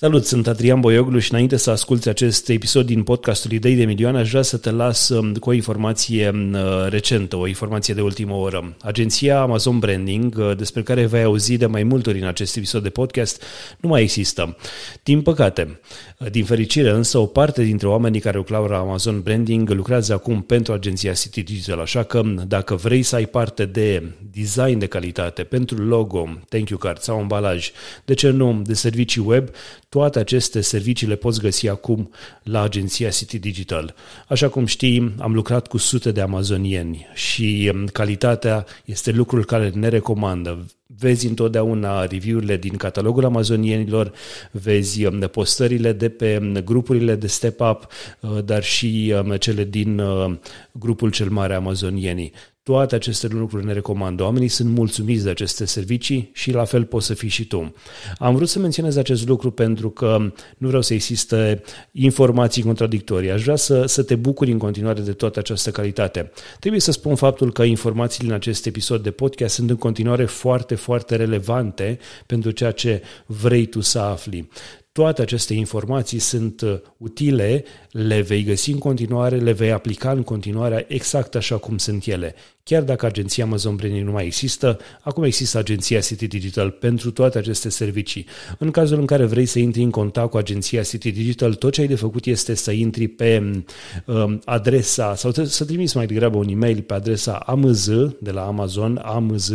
Salut, sunt Adrian Boioglu și înainte să asculti acest episod din podcastul Idei de Milioane, aș vrea să te las um, cu o informație um, recentă, o informație de ultimă oră. Agenția Amazon Branding, uh, despre care vei auzi de mai multe ori în acest episod de podcast, nu mai există. Din păcate, uh, din fericire însă, o parte dintre oamenii care lucrau la Amazon Branding lucrează acum pentru agenția City Digital, așa că dacă vrei să ai parte de design de calitate pentru logo, thank you card sau ambalaj, de ce nu, de servicii web, toate aceste servicii le poți găsi acum la agenția City Digital. Așa cum știi, am lucrat cu sute de amazonieni și um, calitatea este lucrul care ne recomandă. Vezi întotdeauna review-urile din catalogul amazonienilor, vezi um, postările de pe um, grupurile de Step Up, uh, dar și cele din uh, grupul cel mare amazonienii. Toate aceste lucruri ne recomandă. Oamenii sunt mulțumiți de aceste servicii și la fel poți să fii și tu. Am vrut să menționez acest lucru pentru că nu vreau să existe informații contradictorii. Aș vrea să, să te bucuri în continuare de toată această calitate. Trebuie să spun faptul că informațiile în acest episod de podcast sunt în continuare foarte, foarte relevante pentru ceea ce vrei tu să afli. Toate aceste informații sunt uh, utile, le vei găsi în continuare, le vei aplica în continuare exact așa cum sunt ele. Chiar dacă agenția Amazon Branding nu mai există, acum există agenția City Digital pentru toate aceste servicii. În cazul în care vrei să intri în contact cu agenția City Digital, tot ce ai de făcut este să intri pe um, adresa sau să trimiți mai degrabă un e-mail pe adresa amz de la Amazon, amz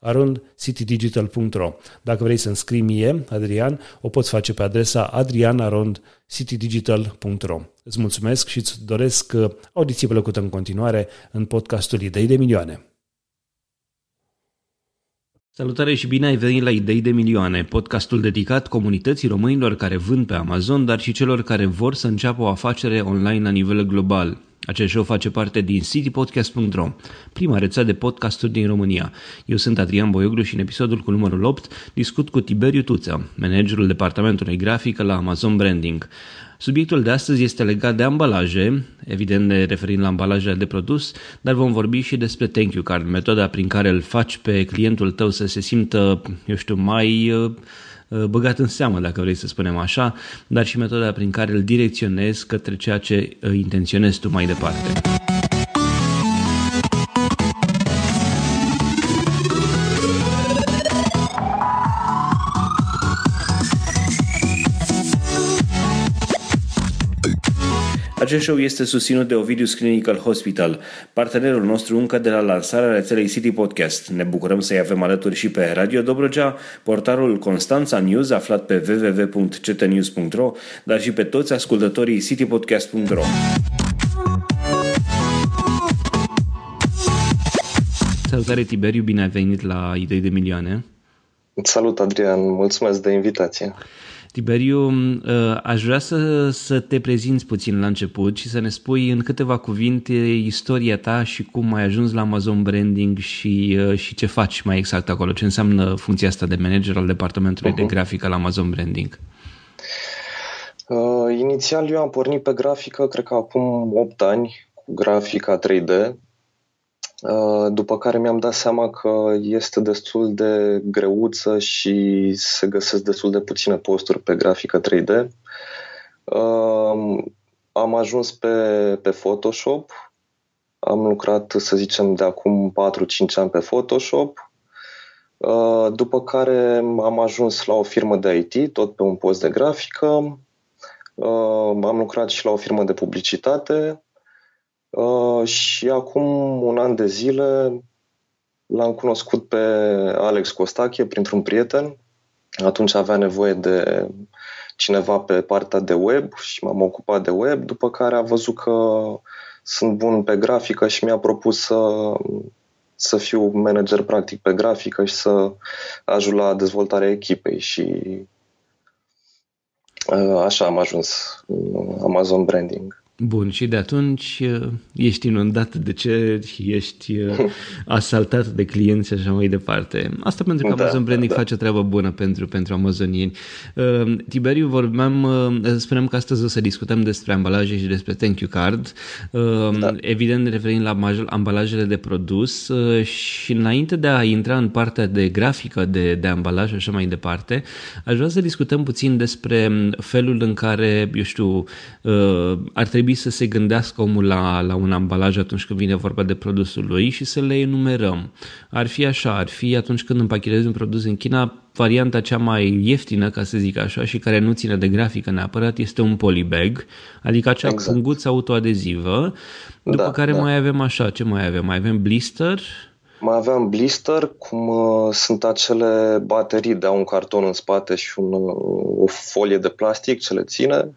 arondcitydigital.ro. Dacă vrei să înscrii mie, Adrian, o poți face pe adresa adrianarondcitydigital.ro. Îți mulțumesc și îți doresc uh, audiție plăcută în continuare în podcastul Idei de Milioane. Salutare și bine ai venit la Idei de Milioane, podcastul dedicat comunității românilor care vând pe Amazon, dar și celor care vor să înceapă o afacere online la nivel global. Acest show face parte din citypodcast.ro, prima rețea de podcasturi din România. Eu sunt Adrian Boioglu și în episodul cu numărul 8 discut cu Tiberiu Tuță, managerul departamentului grafică la Amazon Branding. Subiectul de astăzi este legat de ambalaje, evident ne referim la ambalajele de produs, dar vom vorbi și despre thank you card, metoda prin care îl faci pe clientul tău să se simtă, eu știu, mai uh, uh, băgat în seamă, dacă vrei să spunem așa, dar și metoda prin care îl direcționezi către ceea ce uh, intenționezi tu mai departe. Acest show este susținut de Ovidius Clinical Hospital, partenerul nostru încă de la lansarea rețelei City Podcast. Ne bucurăm să-i avem alături și pe Radio Dobrogea, portarul Constanța News aflat pe www.ctnews.ro, dar și pe toți ascultătorii citypodcast.ro. Salutare Tiberiu, bine ai venit la Idei de Milioane. Salut Adrian, mulțumesc de invitație. Tiberiu, uh, aș vrea să, să te prezinți puțin la început și să ne spui în câteva cuvinte istoria ta și cum ai ajuns la Amazon Branding și, uh, și ce faci mai exact acolo, ce înseamnă funcția asta de manager al departamentului uh-huh. de grafică la Amazon Branding. Uh, inițial eu am pornit pe grafică, cred că acum 8 ani, cu grafica 3D, Uh, după care mi-am dat seama că este destul de greuță și se găsesc destul de puține posturi pe grafică 3D. Uh, am ajuns pe, pe Photoshop, am lucrat, să zicem, de acum 4-5 ani pe Photoshop, uh, după care am ajuns la o firmă de IT, tot pe un post de grafică, am lucrat și la o firmă de publicitate, Uh, și acum un an de zile l-am cunoscut pe Alex Costache printr-un prieten. Atunci avea nevoie de cineva pe partea de web și m-am ocupat de web, după care a văzut că sunt bun pe grafică și mi-a propus să, să fiu manager practic pe grafică și să ajut la dezvoltarea echipei și uh, așa am ajuns în Amazon Branding. Bun, și de atunci uh, ești inundat de cereri, ești uh, asaltat de clienți și așa mai departe. Asta pentru că da, Amazon Branding da, da. face treabă bună pentru, pentru amazonieni. Uh, Tiberiu, vorbeam, spunem că astăzi o să discutăm despre ambalaje și despre thank you card. Da. Evident, referind la ambalajele de produs și înainte de a intra în partea de grafică de, de ambalaj și așa mai departe, aș vrea să discutăm puțin despre felul în care, eu știu, ar trebui trebui să se gândească omul la, la un ambalaj atunci când vine vorba de produsul lui și să le enumerăm. Ar fi așa, ar fi atunci când împachetezi un produs în China, varianta cea mai ieftină, ca să zic așa, și care nu ține de grafică neapărat, este un polybag, adică acea exact. punguță autoadezivă, după da, care da. mai avem așa, ce mai avem? Mai avem blister, mai aveam blister, cum uh, sunt acele baterii de au un carton în spate și un, uh, o folie de plastic ce le ține.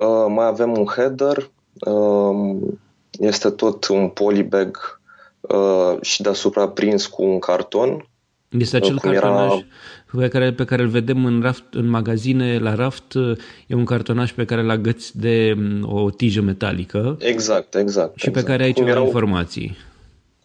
Uh, mai avem un header, uh, este tot un polybag uh, și deasupra prins cu un carton. Este acel cartonaj era... pe, care, pe care îl vedem în, raft, în magazine, la raft, e un cartonaj pe care îl agăți de mm, o tijă metalică. Exact, exact. Și exact. pe care ai cum ceva erau, informații.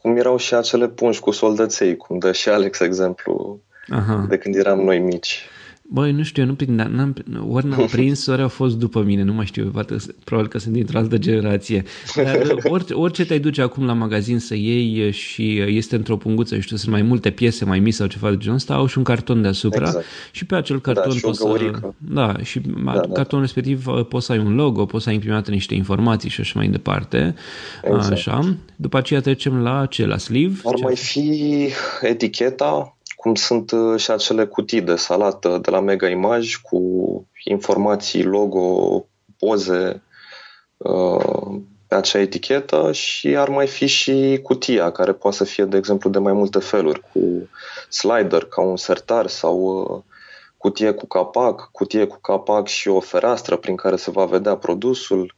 Cum erau și acele pungi cu soldăței, cum dă și Alex exemplu Aha. de când eram noi mici. Băi, nu știu, eu nu prind, n-am, ori n-am prins, ori au fost după mine, nu mai știu, poate, probabil că sunt dintr-o altă generație. Dar orice, orice te-ai duce acum la magazin să iei și este într-o punguță, știu, sunt mai multe piese mai mici sau ceva de genul ăsta, au și un carton deasupra exact. și pe acel da, carton da, poți să... Da, și da, da. cartonul respectiv uh, poți să ai un logo, poți să ai imprimat niște informații și așa mai departe. Exact. Așa. După aceea trecem la ce? La sleeve? Ar mai fi eticheta cum sunt uh, și acele cutii de salată de la Mega Image cu informații, logo, poze uh, pe acea etichetă și ar mai fi și cutia, care poate să fie, de exemplu, de mai multe feluri, cu slider, ca un sertar sau uh, cutie cu capac, cutie cu capac și o fereastră prin care se va vedea produsul,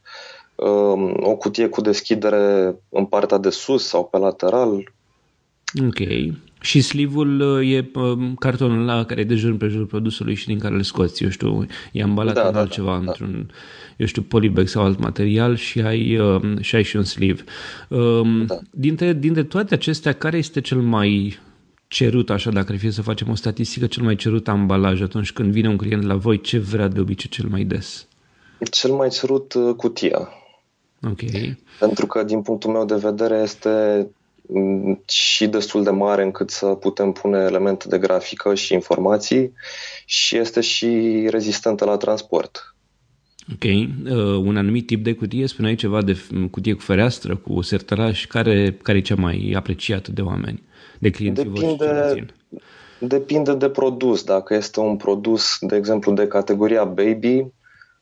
um, o cutie cu deschidere în partea de sus sau pe lateral. Ok. Și sleeve-ul uh, e um, cartonul ăla care e de jur împrejurul produsului și din care îl scoți, eu știu, e ambalat da, în da, altceva, da, într-un, eu știu, polybag sau alt material și ai, um, și ai și un sleeve. Um, da. dintre, dintre toate acestea, care este cel mai cerut, așa, dacă ar fi să facem o statistică, cel mai cerut ambalaj atunci când vine un client la voi, ce vrea de obicei cel mai des? Cel mai cerut uh, cutia. Ok. Pentru că, din punctul meu de vedere, este și destul de mare încât să putem pune elemente de grafică și informații și este și rezistentă la transport. Ok. Uh, un anumit tip de cutie, spuneai ceva de cutie cu fereastră, cu sertăraș, care, care e cea mai apreciată de oameni, de clienți depinde, voștri? Depinde de produs. Dacă este un produs, de exemplu, de categoria baby,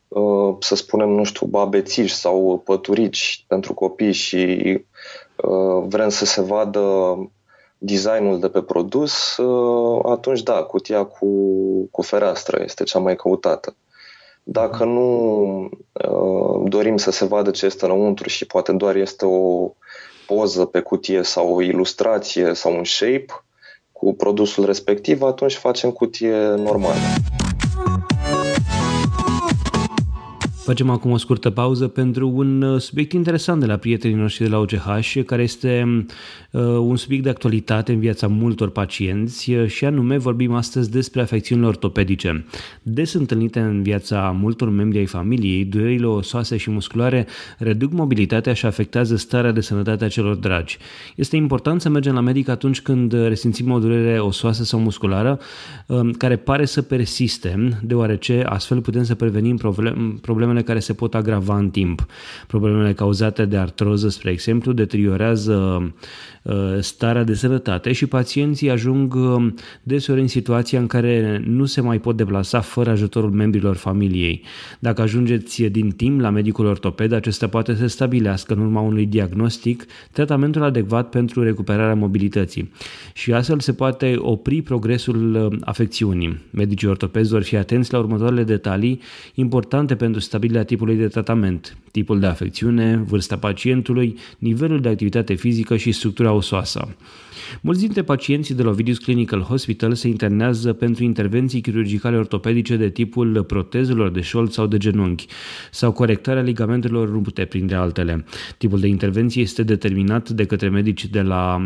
uh, să spunem, nu știu, babețiși sau păturici pentru copii și Uh, vrem să se vadă designul de pe produs, uh, atunci da, cutia cu, cu fereastră este cea mai căutată. Dacă nu uh, dorim să se vadă ce este înăuntru și poate doar este o poză pe cutie sau o ilustrație sau un shape cu produsul respectiv, atunci facem cutie normală. Facem acum o scurtă pauză pentru un uh, subiect interesant de la prietenii noștri de la OGH, care este uh, un subiect de actualitate în viața multor pacienți uh, și anume vorbim astăzi despre afecțiunile ortopedice. Des întâlnite în viața multor membri ai familiei, durerile osoase și musculare reduc mobilitatea și afectează starea de sănătate a celor dragi. Este important să mergem la medic atunci când resimțim o durere osoasă sau musculară care pare să persiste, deoarece astfel putem să prevenim probleme problemele care se pot agrava în timp. Problemele cauzate de artroză, spre exemplu, deteriorează uh, starea de sănătate și pacienții ajung uh, deseori în situația în care nu se mai pot deplasa fără ajutorul membrilor familiei. Dacă ajungeți din timp la medicul ortoped, acesta poate să stabilească în urma unui diagnostic tratamentul adecvat pentru recuperarea mobilității și astfel se poate opri progresul uh, afecțiunii. Medicii ortopezi vor fi atenți la următoarele detalii importante pentru stabilitatea stabilirea tipului de tratament, tipul de afecțiune, vârsta pacientului, nivelul de activitate fizică și structura osoasă. Mulți dintre pacienții de la Ovidius Clinical Hospital se internează pentru intervenții chirurgicale ortopedice de tipul protezelor de șold sau de genunchi sau corectarea ligamentelor rupte, printre altele. Tipul de intervenție este determinat de către medici de la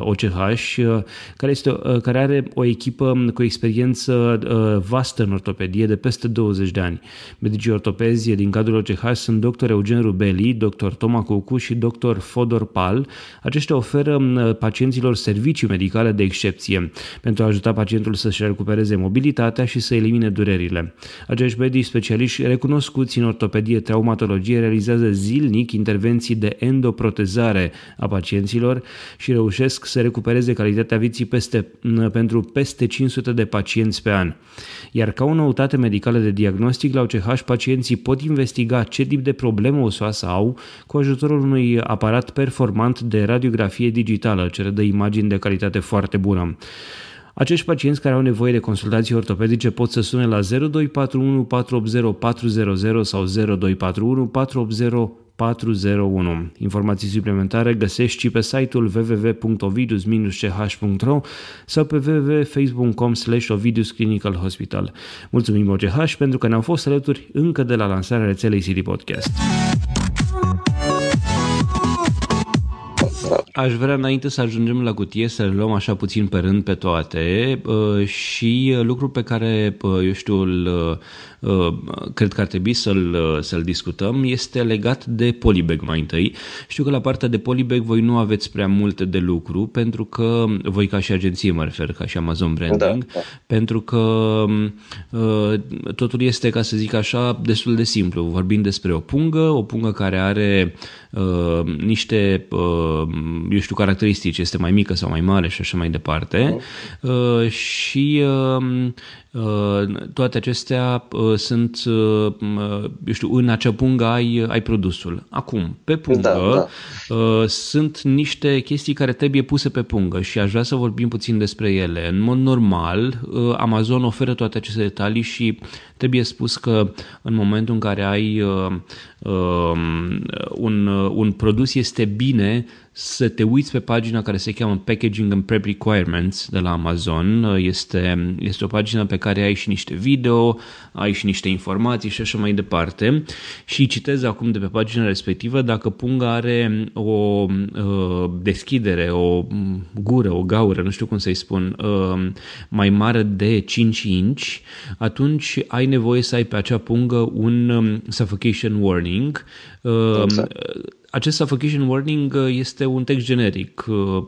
OCH, uh, care, este, uh, care are o echipă cu experiență uh, vastă în ortopedie de peste 20 de ani. Medicii ortopezi din cadrul OCH sunt dr. Eugen Rubeli, dr. Toma Cucu și dr. Fodor Pal. Aceștia oferă pacienților servicii medicale de excepție pentru a ajuta pacientul să-și recupereze mobilitatea și să elimine durerile. Acești medici specialiști recunoscuți în ortopedie traumatologie realizează zilnic intervenții de endoprotezare a pacienților și reușesc să recupereze calitatea vieții peste, pentru peste 500 de pacienți pe an. Iar ca o noutate medicală de diagnostic, la OCH pacienții pot investiga ce tip de problemă osoasă au cu ajutorul unui aparat performant de radiografie digitală, ce redă imagini imagini de calitate foarte bună. Acești pacienți care au nevoie de consultații ortopedice pot să sune la 0241 480 400 sau 0241 480 401. Informații suplimentare găsești și pe site-ul www.ovidus-ch.ro sau pe www.facebook.com slash Ovidus Clinical Hospital. Mulțumim OGH pentru că ne-au fost alături încă de la lansarea rețelei City Podcast. Aș vrea înainte să ajungem la cutie să le luăm așa puțin pe rând pe toate uh, și lucrul pe care, uh, eu știu, îl, uh, cred că ar trebui să-l, să-l discutăm este legat de polybag mai întâi. Știu că la partea de polybag voi nu aveți prea multe de lucru pentru că, voi ca și agenție mă refer, ca și Amazon Branding, da, da. pentru că totul este, ca să zic așa, destul de simplu. Vorbim despre o pungă, o pungă care are uh, niște uh, eu știu, caracteristici, este mai mică sau mai mare și așa mai departe. Uh, și uh, Uh, toate acestea uh, sunt, uh, eu știu, în acea pungă ai, ai produsul. Acum, pe pungă da, da. sunt niște chestii care trebuie puse pe pungă și aș vrea să vorbim puțin despre ele. În mod normal, Amazon oferă toate aceste detalii și trebuie spus că în momentul în care ai um, un, un produs, este bine să te uiți pe pagina care se cheamă Packaging and Prep Requirements de la Amazon. Este, este o pagină pe care ai și niște video, ai și niște informații și așa mai departe. Și citez acum de pe pagina respectivă dacă punga are o uh, deschidere, o gură, o gaură, nu știu cum să-i spun, uh, mai mare de 5 inch, atunci ai nevoie să ai pe acea pungă un um, suffocation warning. Uh, exact acest suffocation warning uh, este un text generic. Uh,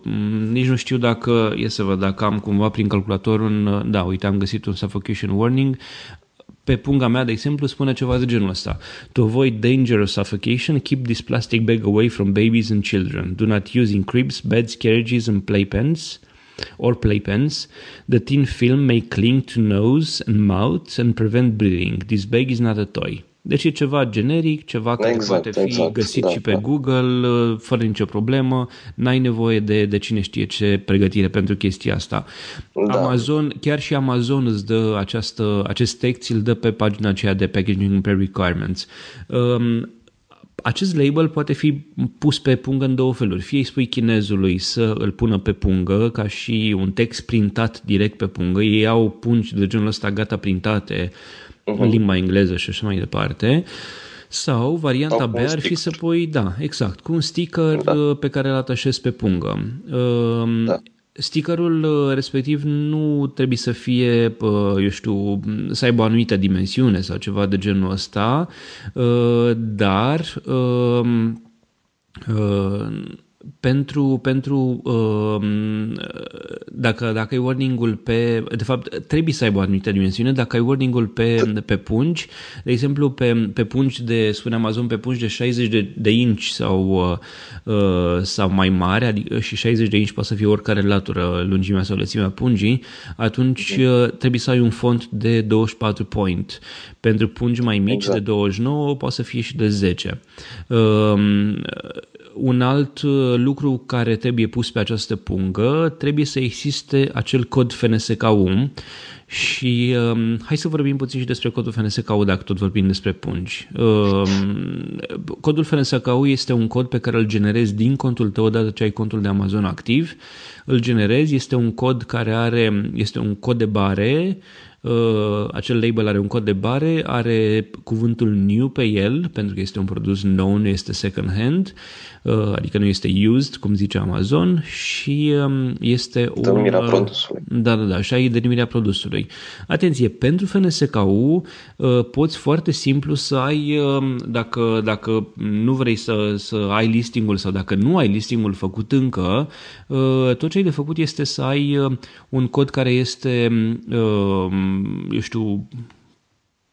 nici nu știu dacă, e să văd dacă am cumva prin calculator un, uh, da, uite, am găsit un suffocation warning. Pe punga mea, de exemplu, spune ceva de genul ăsta. To avoid danger of suffocation, keep this plastic bag away from babies and children. Do not use in cribs, beds, carriages and playpens or playpens. The thin film may cling to nose and mouth and prevent breathing. This bag is not a toy. Deci e ceva generic, ceva care exact, poate fi exact, găsit da, și pe da. Google uh, fără nicio problemă, n-ai nevoie de, de cine știe ce pregătire pentru chestia asta. Da. Amazon, chiar și Amazon îți dă această, acest text, îl dă pe pagina aceea de Packaging Pre Requirements. Um, acest label poate fi pus pe pungă în două feluri. Fie îi spui chinezului să îl pună pe pungă ca și un text printat direct pe pungă. Ei au pungi de genul ăsta gata printate uh-huh. în limba engleză și așa mai departe. Sau varianta Sau B ar fi să pui, da, exact, cu un sticker da. Uh, pe care îl atașezi pe pungă. Um, da. Stickerul uh, respectiv nu trebuie să fie, uh, eu știu, să aibă o anumită dimensiune sau ceva de genul ăsta, dar um, pentru, pentru uh, dacă, dacă ai warning-ul pe, de fapt trebuie să aibă o anumită dimensiune, dacă ai warning-ul pe, pe pungi, de exemplu pe, pe pungi de, spune Amazon, pe pungi de 60 de, de inch sau, uh, sau mai mare, adică și 60 de inch poate să fie oricare latură, lungimea sau lățimea pungii, atunci uh, trebuie să ai un font de 24 point. Pentru pungi mai mici, exact. de 29, poate să fie și de 10. Uh, un alt uh, lucru care trebuie pus pe această pungă, trebuie să existe acel cod FNSKU și um, hai să vorbim puțin și despre codul FNSKU dacă tot vorbim despre pungi. Um, codul FNSKU este un cod pe care îl generezi din contul tău odată ce ai contul de Amazon activ. Îl generezi, este un cod care are, este un cod de bare Uh, acel label are un cod de bare, are cuvântul new pe el, pentru că este un produs nou, nu este second hand, uh, adică nu este used, cum zice Amazon, și um, este o... Denumirea uh, produsului. Da, da, da, așa e denumirea produsului. Atenție, pentru FNSKU poți foarte simplu să ai, um, dacă, dacă nu vrei să, să ai listingul sau dacă nu ai listingul făcut încă, tot ce ai de făcut este să ai un cod care este um, eu știu,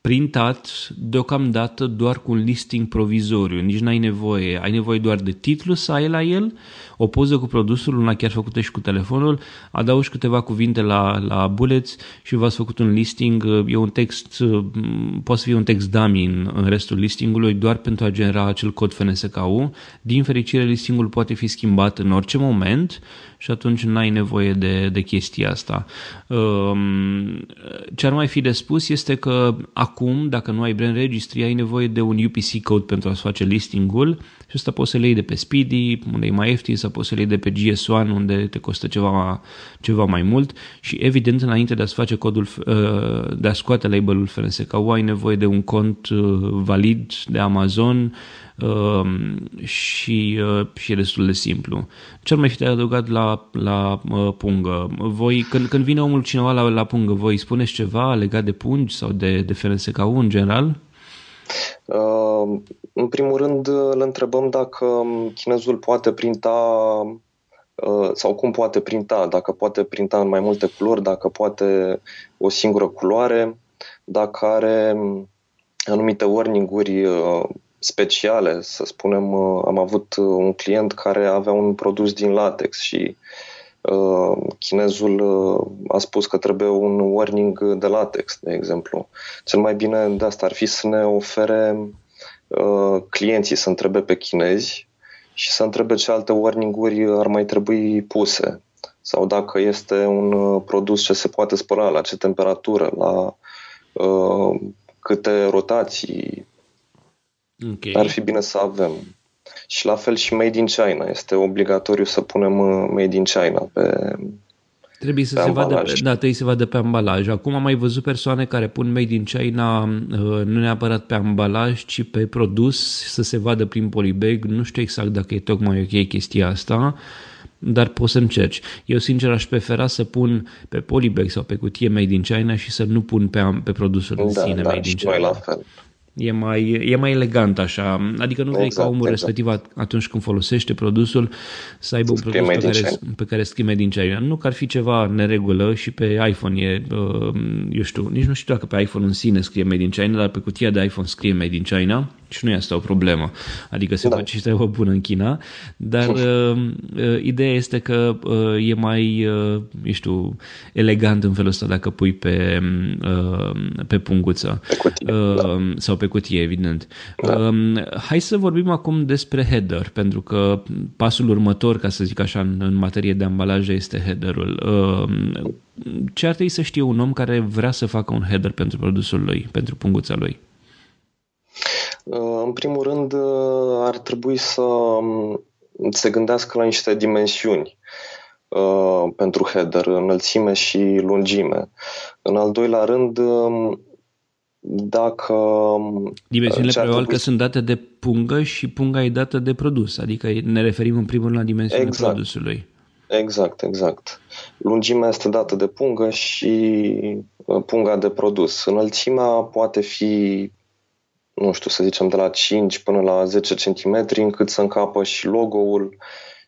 printat deocamdată doar cu un listing provizoriu, nici n-ai nevoie, ai nevoie doar de titlu să ai la el, o poză cu produsul, una chiar făcută și cu telefonul, adaugi câteva cuvinte la, la bullets și v-ați făcut un listing, e un text, poate să fie un text dummy în, în restul listingului doar pentru a genera acel cod FNSKU. Din fericire, listingul poate fi schimbat în orice moment și atunci n-ai nevoie de, de chestia asta. Um, ce ar mai fi de spus este că acum, dacă nu ai brand registry, ai nevoie de un UPC code pentru a-ți face listingul și asta poți să le iei de pe Speedy, unde e mai ieftin, sau poți să le iei de pe GS1, unde te costă ceva, ceva mai mult și evident înainte de a-ți face codul, uh, de a scoate labelul FNSKU, ai nevoie de un cont uh, valid de Amazon, Um, și, uh, și e destul de simplu. Ce ar mai fi de adăugat la, la uh, pungă? Voi, când, când vine omul cineva la, la pungă, voi spuneți ceva legat de pungi sau de, de FNSKU în general? Uh, în primul rând îl întrebăm dacă chinezul poate printa uh, sau cum poate printa, dacă poate printa în mai multe culori, dacă poate o singură culoare, dacă are anumite warning-uri uh, speciale, să spunem, uh, am avut uh, un client care avea un produs din latex și uh, chinezul a spus că trebuie un warning de latex, de exemplu. Cel mai bine de asta ar fi să ne ofere clienții să întrebe pe chinezi și să întrebe ce alte warning-uri ar mai trebui puse sau dacă este un produs ce se poate spăla, la ce temperatură, la uh, câte rotații, Okay. Ar fi bine să avem. Și la fel și Made in China. Este obligatoriu să punem uh, Made in China pe, Trebuie să se vadă, da, trebuie să vadă pe ambalaj. Acum am mai văzut persoane care pun Made in China uh, nu neapărat pe ambalaj, ci pe produs, să se vadă prin polybag. Nu știu exact dacă e tocmai ok chestia asta, dar poți să încerci. Eu sincer aș prefera să pun pe polybag sau pe cutie Made in China și să nu pun pe, pe produsul da, în sine da, Made in China. Noi la fel. E mai, e mai elegant așa, adică nu vrei exact, ca omul exact. respectiv atunci când folosește produsul să aibă un produs pe care, pe care scrie din China. Nu că ar fi ceva neregulă și pe iPhone e, uh, eu știu, nici nu știu dacă pe iPhone în sine scrie Made in China, dar pe cutia de iPhone scrie Made in China și nu e asta o problemă. Adică se da. face și treabă bună în China, dar uh, uh, ideea este că uh, e mai, uh, eu știu, elegant în felul ăsta dacă pui pe, uh, pe punguță. Pe cutie, uh, da. Sau pe cutie, evident. Da. Uh, hai să vorbim acum despre header, pentru că pasul următor, ca să zic așa, în, în materie de ambalaje este headerul. Uh, ce ar trebui să știe un om care vrea să facă un header pentru produsul lui, pentru punguța lui? Uh, în primul rând, uh, ar trebui să um, se gândească la niște dimensiuni uh, pentru header, înălțime și lungime. În al doilea rând, um, dacă... Um, Dimensiunile probabil trebui... că sunt date de pungă și punga e dată de produs, adică ne referim în primul rând la dimensiunea exact. produsului. Exact, exact. Lungimea este dată de pungă și punga de produs. Înălțimea poate fi nu știu, să zicem de la 5 până la 10 cm, încât să încapă și logo-ul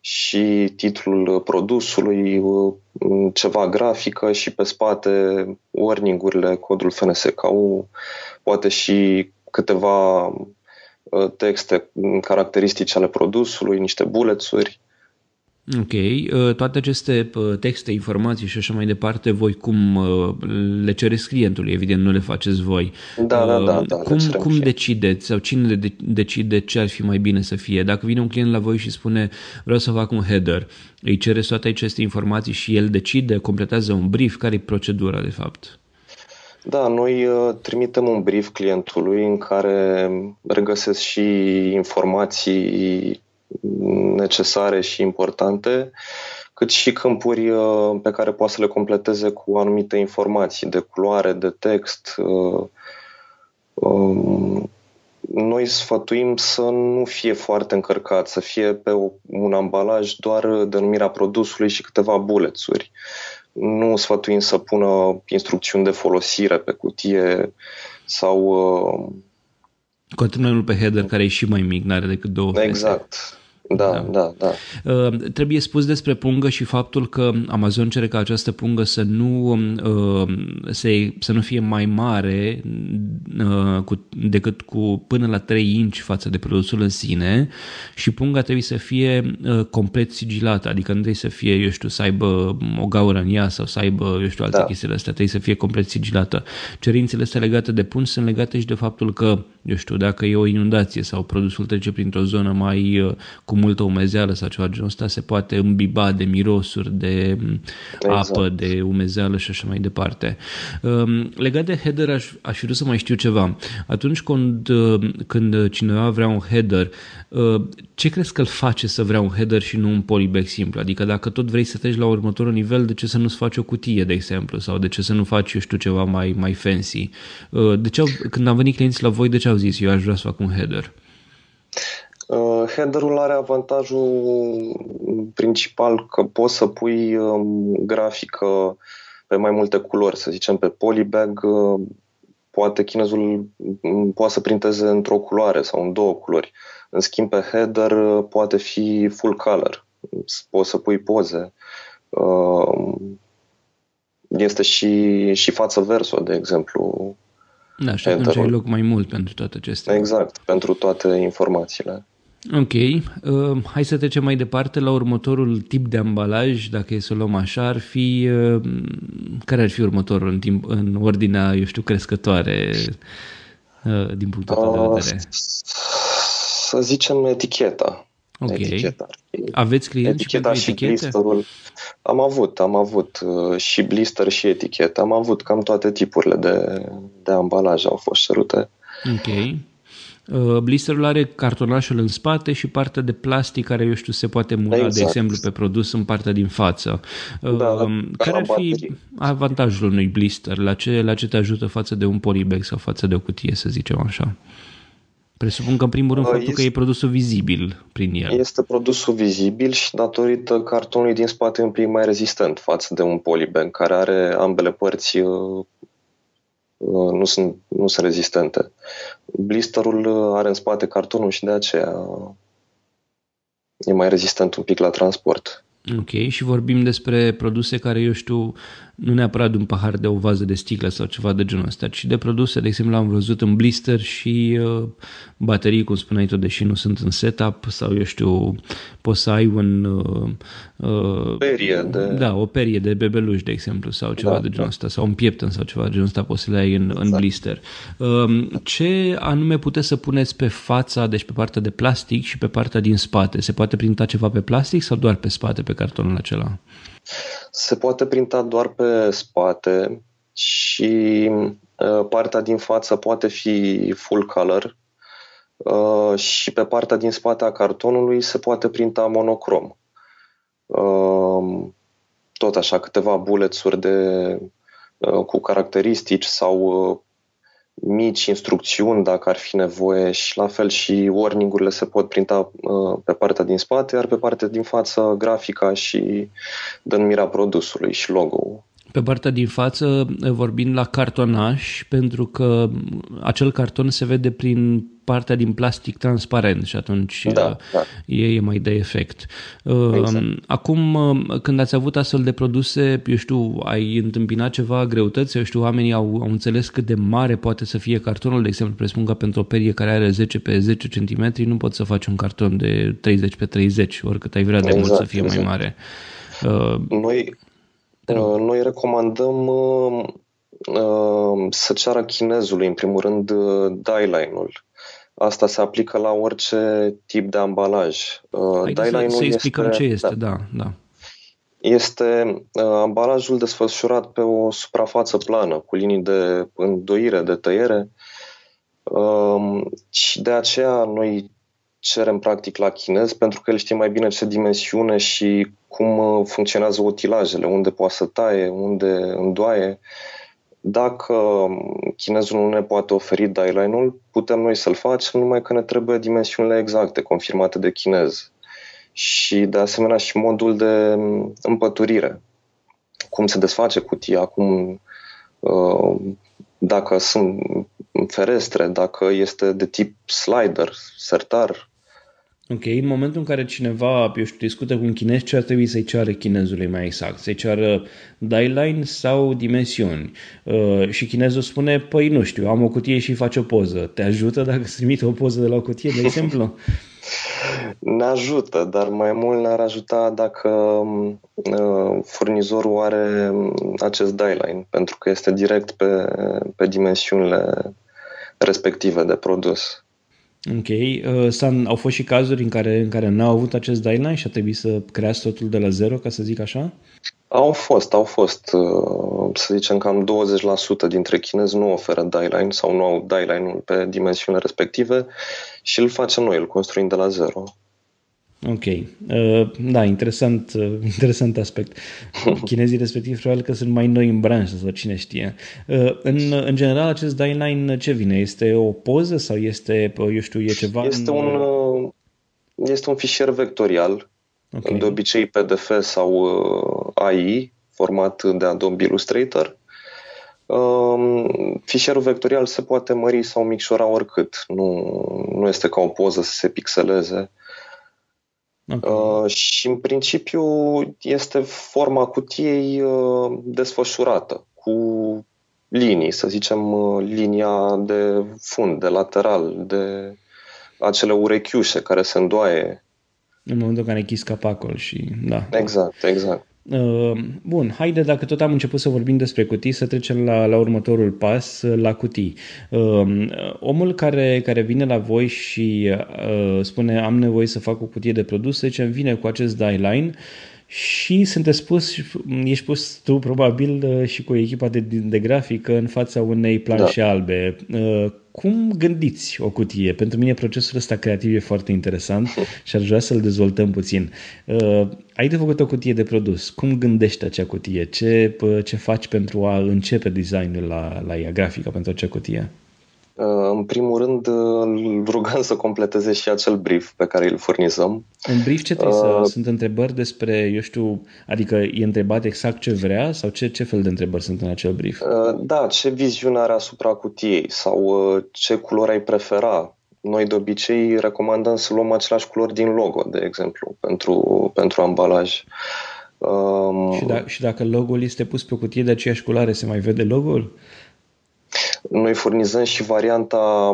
și titlul produsului, ceva grafică și pe spate warning-urile, codul FNSKU, poate și câteva uh, texte caracteristice ale produsului, niște bullets-uri. Ok. Uh, toate aceste uh, texte, informații și așa mai departe, voi cum uh, le cereți clientului? Evident, nu le faceți voi. Da, da, da. da cum cum decideți sau cine de- decide ce ar fi mai bine să fie? Dacă vine un client la voi și spune vreau să fac un header, îi cereți toate aceste informații și el decide, completează un brief, care e procedura de fapt? Da, noi trimitem un brief clientului în care regăsesc și informații necesare și importante, cât și câmpuri uh, pe care poate să le completeze cu anumite informații de culoare, de text. Uh, um, noi sfătuim să nu fie foarte încărcat, să fie pe un ambalaj doar denumirea produsului și câteva bulețuri. Nu sfătuim să pună instrucțiuni de folosire pe cutie sau uh, Continuăm pe header care e și mai mic, n-are decât două Exact. Fese. Da, da, da. da. Uh, trebuie spus despre pungă și faptul că Amazon cere ca această pungă să nu, uh, se, să nu fie mai mare uh, cu, decât cu până la 3 inci față de produsul în sine și punga trebuie să fie uh, complet sigilată, adică nu trebuie să fie, eu știu, să aibă o gaură în ea sau să aibă, eu știu, alte da. chestiile astea, trebuie să fie complet sigilată. Cerințele astea legate de pungi sunt legate și de faptul că, eu știu, dacă e o inundație sau produsul trece printr-o zonă mai uh, cu multă umezeală sau ceva genul ăsta, se poate îmbiba de mirosuri, de exact. apă, de umezeală și așa mai departe. Um, legat de header, aș, aș vrea să mai știu ceva. Atunci când, uh, când cineva vrea un header, uh, ce crezi că îl face să vrea un header și nu un polybag simplu? Adică dacă tot vrei să treci la următorul nivel, de ce să nu-ți faci o cutie, de exemplu, sau de ce să nu faci, eu știu, ceva mai, mai fancy? Uh, de ce au, când am venit clienții la voi, de ce au zis eu aș vrea să fac un header? Uh, headerul are avantajul principal că poți să pui um, grafică pe mai multe culori, să zicem pe polybag, uh, poate chinezul um, poate să printeze într-o culoare sau în două culori. În schimb, pe header uh, poate fi full color. Poți să pui poze. Este și, și față verso, de exemplu. Da, și atunci ai loc mai mult pentru toate acestea. Exact, pentru toate informațiile. Ok, uh, hai să trecem mai departe la următorul tip de ambalaj, dacă e să o luăm așa, ar fi, uh, care ar fi următorul în, timp, în ordinea, eu știu, crescătoare uh, din punctul uh, de vedere? Să zicem eticheta. Ok. Eticheta. Aveți clienți eticheta și etichete? blisterul. Am avut, am avut uh, și blister și etichetă. Am avut cam toate tipurile de, de ambalaj au fost cerute. Ok. Uh, blisterul are cartonașul în spate și partea de plastic care, eu știu, se poate mura, exact. de exemplu, pe produs în partea din față. Uh, da, care ar fi baterii. avantajul unui blister? La ce, la ce te ajută față de un polybag sau față de o cutie, să zicem așa? Presupun că, în primul rând, uh, faptul este, că e produsul vizibil prin el. Este produsul vizibil și, datorită cartonului din spate, un pic mai rezistent față de un polybag, care are ambele părți Uh, nu sunt, nu sunt rezistente. Blisterul uh, are în spate cartonul și de aceea e mai rezistent un pic la transport. Ok, și vorbim despre produse care, eu știu, nu neapărat de un pahar de o vază de sticlă sau ceva de genul ăsta, ci de produse, de exemplu, am văzut în blister și uh, baterii, cum spuneai tu, deși nu sunt în setup sau, eu știu, poți să ai un... Uh, uh, perie de... Da, o perie de bebeluș, de exemplu, sau ceva da, de genul da. ăsta, sau un pieptăn sau ceva de genul ăsta poți să le ai în, exact. în blister. Uh, ce anume puteți să puneți pe fața, deci pe partea de plastic și pe partea din spate? Se poate printa ceva pe plastic sau doar pe spate, pe cartonul acela? Se poate printa doar pe spate și uh, partea din față poate fi full color uh, și pe partea din spate a cartonului se poate printa monocrom. Uh, tot așa, câteva bulețuri de, cu caracteristici sau mici instrucțiuni dacă ar fi nevoie și la fel și warning-urile se pot printa uh, pe partea din spate, iar pe partea din față grafica și denumirea produsului și logo-ul. Pe partea din față, vorbind la cartonaș, pentru că acel carton se vede prin partea din plastic transparent și atunci da, uh, da. E, e mai de efect. Uh, exact. Acum, când ați avut astfel de produse, eu știu, ai întâmpinat ceva greutăți? Eu știu, oamenii au, au înțeles cât de mare poate să fie cartonul. De exemplu, presupun că pentru o perie care are 10 pe 10 cm nu poți să faci un carton de 30 pe 30, oricât ai vrea de exact, mult să fie exact. mai mare. Uh, Noi Uh, noi recomandăm uh, uh, să ceară chinezului, în primul rând, die-line-ul. Asta se aplică la orice tip de ambalaj. Die-line-ul să explicăm este, ce este, da, da. da. Este ambalajul desfășurat pe o suprafață plană, cu linii de îndoire, de tăiere. Și de aceea noi cerem practic la chinez pentru că el știe mai bine ce dimensiune și cum uh, funcționează utilajele, unde poate să taie, unde îndoaie. Dacă um, chinezul nu ne poate oferi die-line-ul, putem noi să-l facem, numai că ne trebuie dimensiunile exacte, confirmate de chinez. Și de asemenea și modul de um, împăturire. Cum se desface cutia, cum, uh, dacă sunt ferestre, dacă este de tip slider, sertar, Ok, în momentul în care cineva, eu știu, discută cu un chinez, ce ar trebui să-i ceară chinezului mai exact? Să-i ceară die-line sau dimensiuni? Uh, și chinezul spune, păi nu știu, am o cutie și faci o poză. Te ajută dacă îți trimite o poză de la o cutie, de exemplu? ne ajută, dar mai mult ne-ar ajuta dacă uh, furnizorul are acest die-line, pentru că este direct pe, pe dimensiunile respective de produs. Ok. Uh, au fost și cazuri în care, în care n-au avut acest deadline și a trebuit să creați totul de la zero, ca să zic așa? Au fost, au fost. Uh, să zicem cam 20% dintre chinezi nu oferă deadline sau nu au deadline-ul pe dimensiunile respective și îl facem noi, îl construim de la zero. Ok. Uh, da, interesant, uh, interesant aspect. Chinezii respectiv probabil că sunt mai noi în branșă sau cine știe. Uh, în, în general, acest die-line ce vine? Este o poză sau este, eu știu, e ceva... Este, în... un, uh, este un fișier vectorial, okay. de obicei PDF sau uh, AI, format de Adobe Illustrator. Uh, fișierul vectorial se poate mări sau micșora oricât. Nu, nu este ca o poză să se pixeleze Okay. Uh, și în principiu este forma cutiei uh, desfășurată cu linii, să zicem uh, linia de fund, de lateral, de acele urechiușe care se îndoaie. În momentul în care închis capacul și da. Exact, exact. Uh, bun, haide, dacă tot am început să vorbim despre cutii, să trecem la, la următorul pas, la cutii. Uh, omul care, care vine la voi și uh, spune am nevoie să fac o cutie de produs, zice, vine cu acest die line și sunteți pus, ești pus tu probabil și cu echipa de, de grafică în fața unei planșe da. albe cum gândiți o cutie? Pentru mine procesul ăsta creativ e foarte interesant și aș vrea să-l dezvoltăm puțin. Uh, ai de făcut o cutie de produs. Cum gândești acea cutie? Ce, ce faci pentru a începe designul la, la ea, grafica pentru acea cutie? Uh, în primul rând, uh, îl rugăm să completeze și acel brief pe care îl furnizăm. În brief ce trebuie uh, să... Sunt întrebări despre, eu știu, adică e întrebat exact ce vrea sau ce, ce fel de întrebări sunt în acel brief? Uh, da, ce viziune are asupra cutiei sau uh, ce culori ai prefera. Noi de obicei recomandăm să luăm același culori din logo, de exemplu, pentru, pentru ambalaj. Um, și, da, și dacă logo-ul este pus pe o cutie de aceeași culoare, se mai vede logo-ul? Noi furnizăm și varianta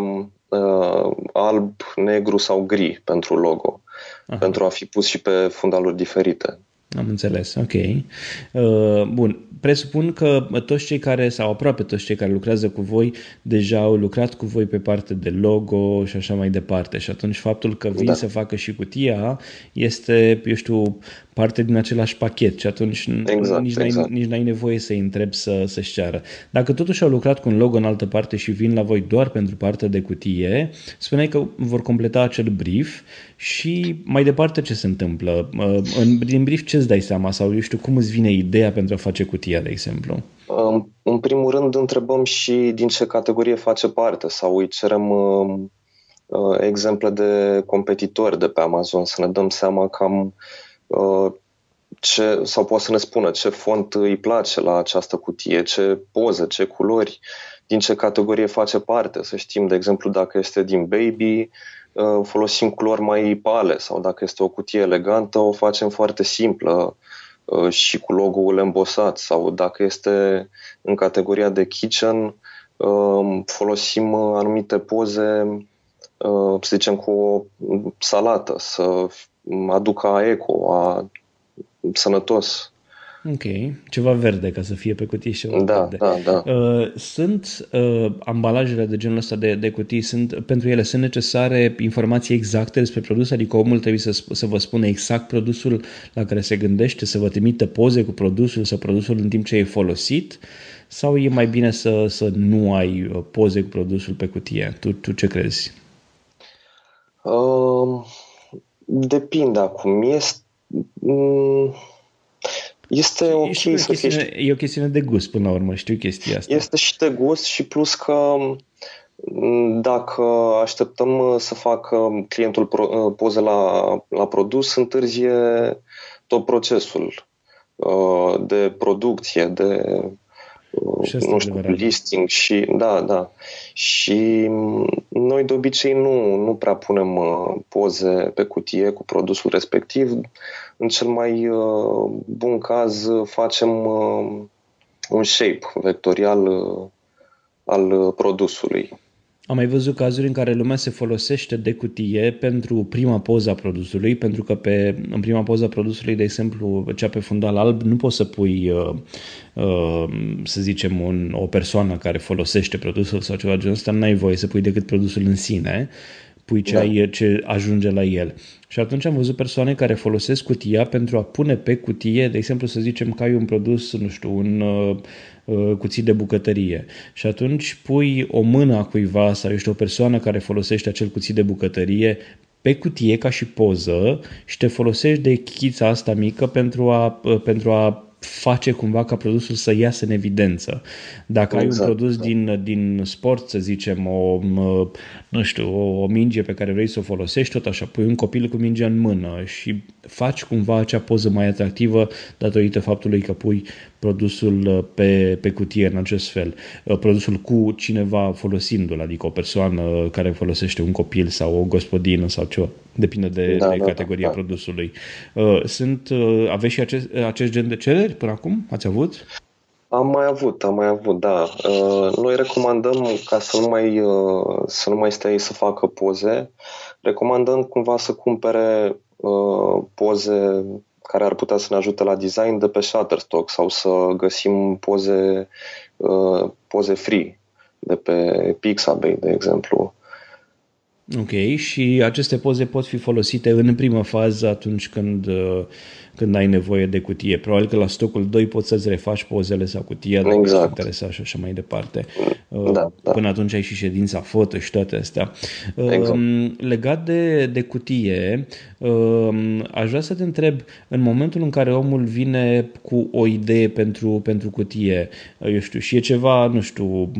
uh, alb, negru sau gri pentru logo, Aha. pentru a fi pus și pe fundaluri diferite. Am înțeles, ok. Uh, bun, presupun că toți cei care, sau aproape toți cei care lucrează cu voi, deja au lucrat cu voi pe parte de logo și așa mai departe. Și atunci faptul că vin da. să facă și cutia este, eu știu, parte din același pachet și atunci exact, nici, n-ai, exact. nici n-ai nevoie să-i întreb să, să-și ceară. Dacă totuși au lucrat cu un logo în altă parte și vin la voi doar pentru partea de cutie, spuneai că vor completa acel brief și mai departe ce se întâmplă? Uh, în, din brief ce îți dai seama sau eu știu cum îți vine ideea pentru a face cutia, de exemplu? În primul rând întrebăm și din ce categorie face parte sau îi cerem uh, uh, exemple de competitori de pe Amazon să ne dăm seama cam Uh, ce, sau poate să ne spună ce font îi place la această cutie, ce poză, ce culori, din ce categorie face parte, să știm, de exemplu, dacă este din baby, folosim culori mai pale sau dacă este o cutie elegantă, o facem foarte simplă și cu logo-ul embosat sau dacă este în categoria de kitchen, folosim anumite poze Uh, să zicem, cu o salată, să aducă eco, a sănătos. Ok, ceva verde ca să fie pe cutii și da, verde. Da, da. Uh, sunt uh, ambalajele de genul ăsta de, de cutii, sunt, pentru ele sunt necesare informații exacte despre produs, adică omul trebuie să, să vă spună exact produsul la care se gândește, să vă trimită poze cu produsul sau produsul în timp ce e folosit sau e mai bine să, să nu ai uh, poze cu produsul pe cutie? Tu, tu ce crezi? Uh, depinde acum. Este, mm, este ok și să fie... E o chestiune de gust până la urmă, știu chestia asta. Este și de gust și plus că mm, dacă așteptăm să facă clientul uh, poze la, la produs, întârzie tot procesul uh, de producție, de și nu știu, adevărat. listing și da, da. Și noi de obicei nu, nu prea punem uh, poze pe cutie cu produsul respectiv. În cel mai uh, bun caz facem uh, un shape vectorial al produsului. Am mai văzut cazuri în care lumea se folosește de cutie pentru prima poză a produsului, pentru că pe, în prima poză a produsului, de exemplu, cea pe fundal alb, nu poți să pui, uh, uh, să zicem, un, o persoană care folosește produsul sau ceva genul ăsta, n-ai voie să pui decât produsul în sine, pui ce, da. ai, ce ajunge la el. Și atunci am văzut persoane care folosesc cutia pentru a pune pe cutie, de exemplu, să zicem că ai un produs, nu știu, un uh, uh, cuțit de bucătărie. Și atunci pui o mână a cuiva sau ești o persoană care folosește acel cuțit de bucătărie pe cutie ca și poză și te folosești de chița asta mică pentru a, uh, pentru a face cumva ca produsul să iasă în evidență. Dacă exact. ai un exact, produs da. din, din sport, să zicem, o, nu știu, o, o minge pe care vrei să o folosești, tot așa, pui un copil cu mingea în mână și faci cumva acea poză mai atractivă datorită faptului că pui produsul uh, pe, pe cutie în acest fel. Uh, produsul cu cineva folosindu-l, adică o persoană care folosește un copil sau o gospodină sau ceva. Depinde de, da, de da, categoria da. produsului. Uh, sunt, aveți și acest, acest gen de cereri până acum? Ați avut? Am mai avut, am mai avut, da. Noi recomandăm ca să nu mai, să nu mai stai să facă poze, recomandăm cumva să cumpere poze care ar putea să ne ajute la design de pe Shutterstock sau să găsim poze, uh, poze free de pe Pixabay, de exemplu. Ok, și aceste poze pot fi folosite în prima fază atunci când uh, când ai nevoie de cutie. Probabil că la stocul 2 poți să-ți refaci pozele sau cutia dacă exact. ești interesat și așa mai departe. Da, da. Până atunci ai și ședința foto și toate astea. Exact. Um, legat de, de cutie, um, aș vrea să te întreb, în momentul în care omul vine cu o idee pentru, pentru cutie, eu știu, și e ceva, nu știu,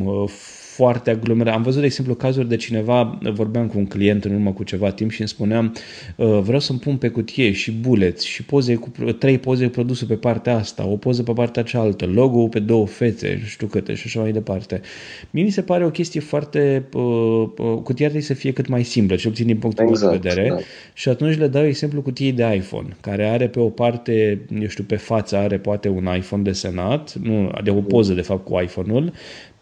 foarte aglomerat. Am văzut, de exemplu, cazuri de cineva, vorbeam cu un client în urmă cu ceva timp și îmi spuneam uh, vreau să-mi pun pe cutie și buleți și poze cu, trei poze produse pe partea asta, o poză pe partea cealaltă, logo pe două fețe, nu știu câte și așa mai departe. Mie mi se pare o chestie foarte... Uh, uh, cutia trebuie să fie cât mai simplă, cel puțin din punctul exact, meu de exact, vedere. Da. Și atunci le dau exemplu cutiei de iPhone, care are pe o parte, eu știu, pe față are poate un iPhone desenat, nu, de o poză de fapt cu iPhone-ul,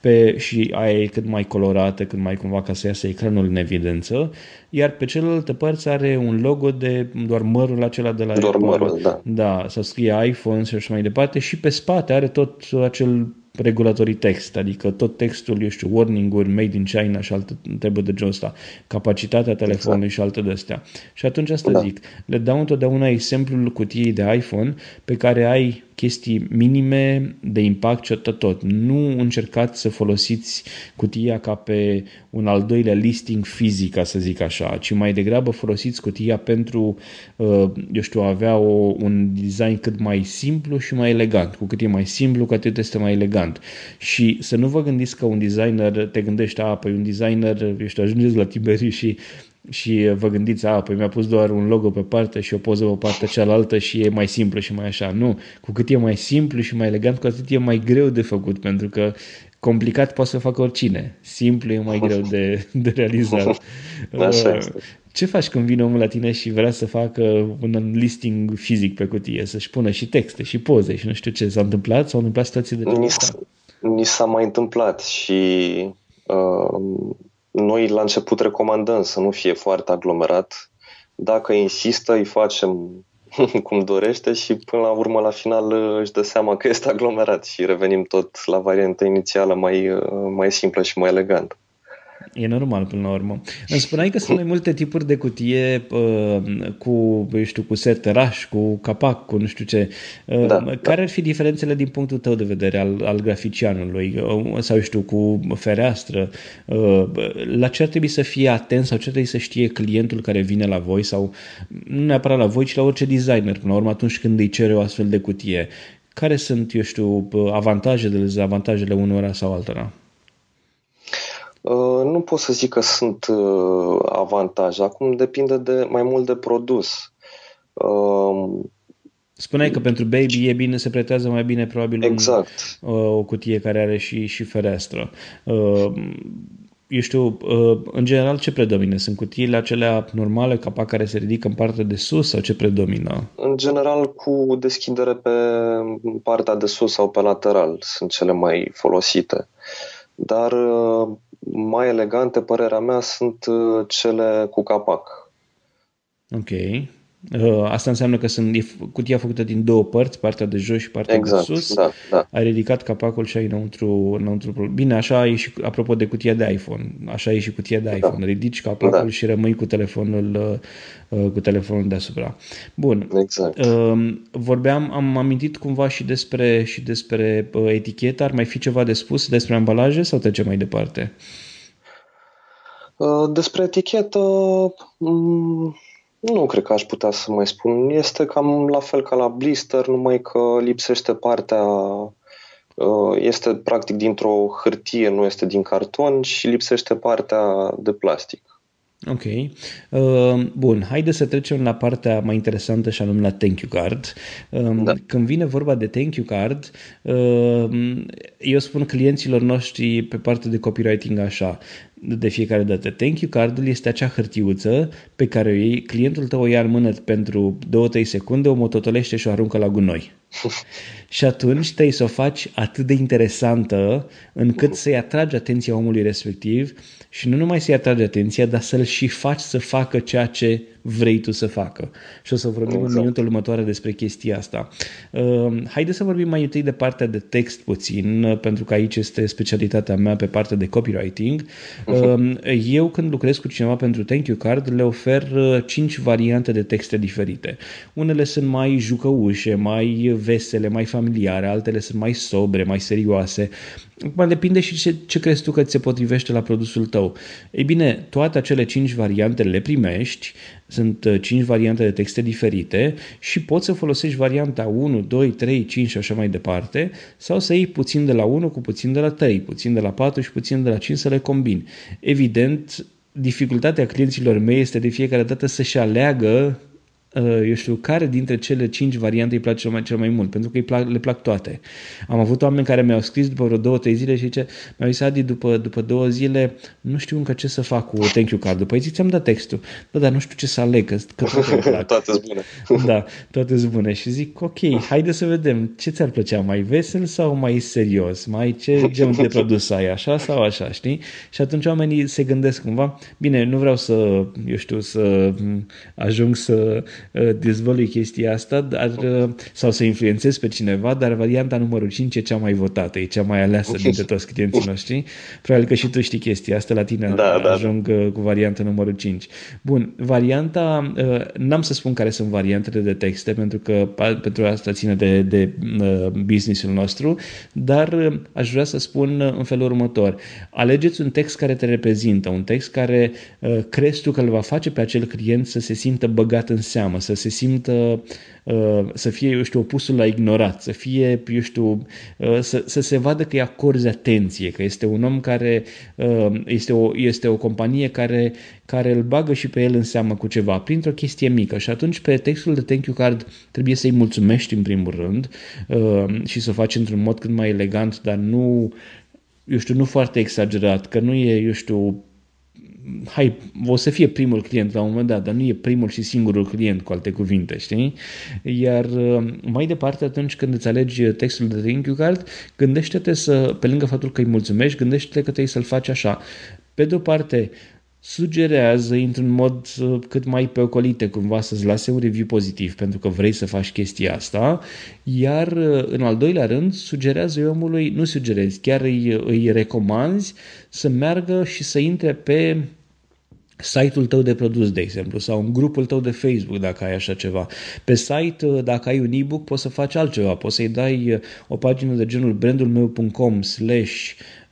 pe, și aia e cât mai colorată, cât mai cumva ca să iasă ecranul în evidență, iar pe celelalte părți are un logo de doar mărul acela de la Doar mărul, da. Da, să scrie iPhone și așa mai departe și pe spate are tot acel regulatorii text, adică tot textul, eu știu, warning-uri, made in China și alte treburi de genul ăsta, capacitatea telefonului exact. și alte de astea. Și atunci asta da. zic, le dau întotdeauna exemplul cutiei de iPhone pe care ai chestii minime de impact și tot, tot. Nu încercați să folosiți cutia ca pe un al doilea listing fizic, ca să zic așa, ci mai degrabă folosiți cutia pentru, uh, eu știu, a avea o, un design cât mai simplu și mai elegant. Cu cât e mai simplu, cu atât este mai elegant. Și să nu vă gândiți că un designer, te gândești, a, păi un designer, eu știu, ajungeți la Tiberi și și vă gândiți, a, păi mi-a pus doar un logo pe parte și o poză pe partea cealaltă și e mai simplu și mai așa. Nu, cu cât e mai simplu și mai elegant, cu atât e mai greu de făcut, pentru că complicat poate să facă oricine. Simplu e mai greu de, de realizat. Așa uh, este. Ce faci când vine omul la tine și vrea să facă un listing fizic pe cutie, să-și pună și texte și poze și nu știu ce? S-a întâmplat? S-au întâmplat situații de genul ăsta? Ni s-a mai întâmplat și uh, noi la început recomandăm să nu fie foarte aglomerat. Dacă insistă, îi facem cum dorește și până la urmă, la final, își dă seama că este aglomerat și revenim tot la varianta inițială mai, mai simplă și mai elegantă. E normal până la urmă. Îmi spuneai că sunt mai multe tipuri de cutie uh, cu, eu știu, cu seteraș, cu capac, cu nu știu ce. Uh, da, care da. ar fi diferențele din punctul tău de vedere al, al graficianului? Uh, sau, știu, cu fereastră? Uh, la ce ar trebui să fie atent sau ce ar trebui să știe clientul care vine la voi sau nu neapărat la voi, ci la orice designer, până la urmă, atunci când îi cere o astfel de cutie? Care sunt, eu știu, avantajele, dezavantajele unora sau altora? Uh, nu pot să zic că sunt uh, avantaje. Acum depinde de mai mult de produs. Uh, Spuneai că pentru baby e bine, se pretează mai bine probabil exact. un, o cutie care are și, și fereastră. Eu știu, în general ce predomină? Sunt cutiile acelea normale, capac care se ridică în partea de sus sau ce predomină? În general cu deschidere pe partea de sus sau pe lateral sunt cele mai folosite. Dar mai elegante, părerea mea, sunt uh, cele cu capac. Ok. Uh, asta înseamnă că sunt, e cutia făcută din două părți, partea de jos și partea exact, de sus. Da, da. Ai ridicat capacul și ai înăuntru, înăuntru. Bine, așa e și, apropo de cutia de iPhone, așa e și cutia de da. iPhone. Da. Ridici capacul da. și rămâi cu telefonul, uh, uh, cu telefonul deasupra. Bun. Exact. Vorbeam, am amintit cumva și despre, și despre etichetă. Ar mai fi ceva de spus despre ambalaje sau trecem mai departe? Despre etichetă, mm, nu cred că aș putea să mai spun. Este cam la fel ca la blister, numai că lipsește partea uh, este practic dintr-o hârtie, nu este din carton și lipsește partea de plastic. Ok. Uh, bun, haide să trecem la partea mai interesantă și anume la thank you card. Uh, da. Când vine vorba de thank you card, uh, eu spun clienților noștri pe partea de copywriting așa, de fiecare dată. Thank you cardul este acea hârtiuță pe care o iei, clientul tău o ia în mână pentru 2-3 secunde, o mototolește și o aruncă la gunoi. și atunci trebuie să o faci atât de interesantă încât să-i atragi atenția omului respectiv și nu numai să-i atragi atenția, dar să-l și faci să facă ceea ce vrei tu să facă. Și o să vorbim exact. în minutul următoare despre chestia asta. Uh, haideți să vorbim mai întâi de partea de text puțin, uh, pentru că aici este specialitatea mea pe partea de copywriting. Uh, eu când lucrez cu cineva pentru Thank You Card, le ofer uh, cinci variante de texte diferite. Unele sunt mai jucăușe, mai vesele, mai familiare, altele sunt mai sobre, mai serioase. Acum depinde și ce, ce crezi tu că ți se potrivește la produsul tău. Ei bine, toate acele cinci variante le primești, sunt uh, cinci variante de texte diferite și poți să folosești varianta 1, 2, 3, 5 și așa mai departe sau să iei puțin de la 1 cu puțin de la 3, puțin de la 4 și puțin de la 5 să le combini. Evident, dificultatea clienților mei este de fiecare dată să-și aleagă Uh, eu știu, care dintre cele cinci variante îi place cel mai, cel mai mult, pentru că îi plac, le plac toate. Am avut oameni care mi-au scris după vreo două, trei zile și zice, mi-au zis, Adi, după, după două zile, nu știu încă ce să fac cu thank you card Păi zic, ți-am dat textul. Da, dar nu știu ce să aleg, că, că toate plac. toate bune. da, toate sunt bune. Și zic, ok, haide să vedem, ce ți-ar plăcea, mai vesel sau mai serios? Mai ce gen de produs ai, așa sau așa, știi? Și atunci oamenii se gândesc cumva, bine, nu vreau să, eu știu, să ajung să Uh, dezvălui chestia asta dar, uh, sau să influențez pe cineva, dar varianta numărul 5 e cea mai votată, e cea mai aleasă dintre toți clienții noștri. Probabil că și tu știi chestia asta, la tine da, da. ajung da. cu varianta numărul 5. Bun, varianta, n-am să spun care sunt variantele de texte, pentru că pentru asta ține de, de businessul nostru, dar aș vrea să spun în felul următor. Alegeți un text care te reprezintă, un text care crezi tu că îl va face pe acel client să se simtă băgat în seamă, să se simtă, uh, să fie, eu știu, opusul la ignorat, să fie, eu știu, uh, să, să se vadă că îi acorzi atenție, că este un om care, uh, este o, este o companie care, care îl bagă și pe el în seamă cu ceva, printr-o chestie mică. Și atunci pe textul de thank you card trebuie să-i mulțumești în primul rând și să o faci într-un mod cât mai elegant, dar nu eu știu, nu foarte exagerat, că nu e, eu știu, hai, o să fie primul client la un moment dat, dar nu e primul și singurul client, cu alte cuvinte, știi? Iar uh, mai departe, atunci când îți alegi textul de thank you card, gândește-te să, pe lângă faptul că îi mulțumești, gândește-te că trebuie să-l faci așa. Pe de o parte, sugerează într-un mod uh, cât mai pe ocolite cumva să-ți lase un review pozitiv pentru că vrei să faci chestia asta, iar uh, în al doilea rând sugerează omului, nu sugerezi, chiar îi, îi recomanzi să meargă și să intre pe site-ul tău de produs, de exemplu, sau în grupul tău de Facebook, dacă ai așa ceva. Pe site, uh, dacă ai un e-book, poți să faci altceva. Poți să-i dai o pagină de genul brandulmeu.com slash uh,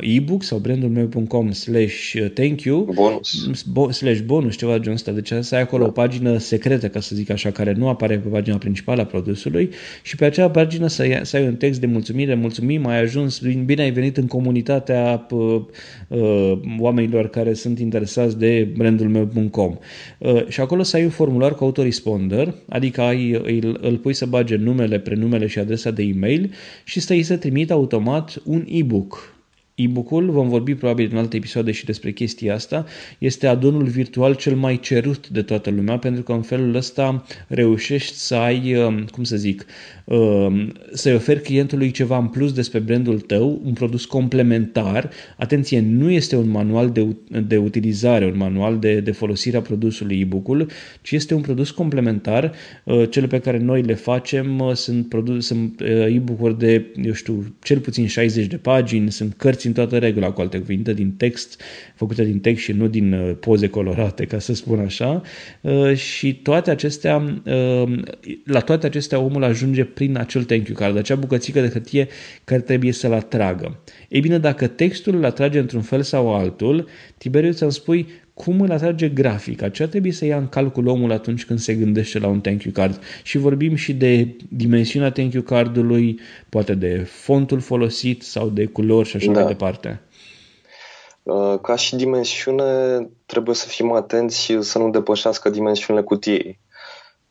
ebook sau brandul meu.com slash uh, thank you bonus. Bo- slash bonus, ceva de genul ăsta. Deci să ai acolo da. o pagină secretă, ca să zic așa, care nu apare pe pagina principală a produsului și pe acea pagină să, ai, să ai un text de mulțumire, mulțumim, ai ajuns, bine ai venit în comunitatea uh, uh, oamenilor care sunt interesați de brandul meu.com uh, și acolo să ai un formular cu autoresponder, adică ai, îl, îl pui să bage numele, prenumele și adresa de e-mail și să îi se trimite automat un e e-book. E-book-ul, vom vorbi probabil în alte episoade și despre chestia asta, este adonul virtual cel mai cerut de toată lumea, pentru că în felul ăsta reușești să ai, um, cum să zic, um, să-i oferi clientului ceva în plus despre brandul tău, un produs complementar. Atenție, nu este un manual de, de utilizare, un manual de, de folosire a produsului e-book-ul, ci este un produs complementar. Uh, cele pe care noi le facem uh, sunt, produs, sunt uh, e-book-uri de, eu știu, cel puțin 60 de pagini, sunt cărți în toată regula, cu alte cuvinte, din text, făcute din text și nu din poze colorate, ca să spun așa. Și toate acestea, la toate acestea omul ajunge prin acel thank you card, acea bucățică de hârtie care trebuie să-l atragă. Ei bine, dacă textul îl atrage într-un fel sau altul, Tiberiu ți-am spui cum îl atrage grafica, ce trebuie să ia în calcul omul atunci când se gândește la un thank you card. Și vorbim și de dimensiunea thank you cardului, poate de fontul folosit sau de culori și așa da. mai departe. Uh, ca și dimensiune, trebuie să fim atenți și să nu depășească dimensiunile cutiei.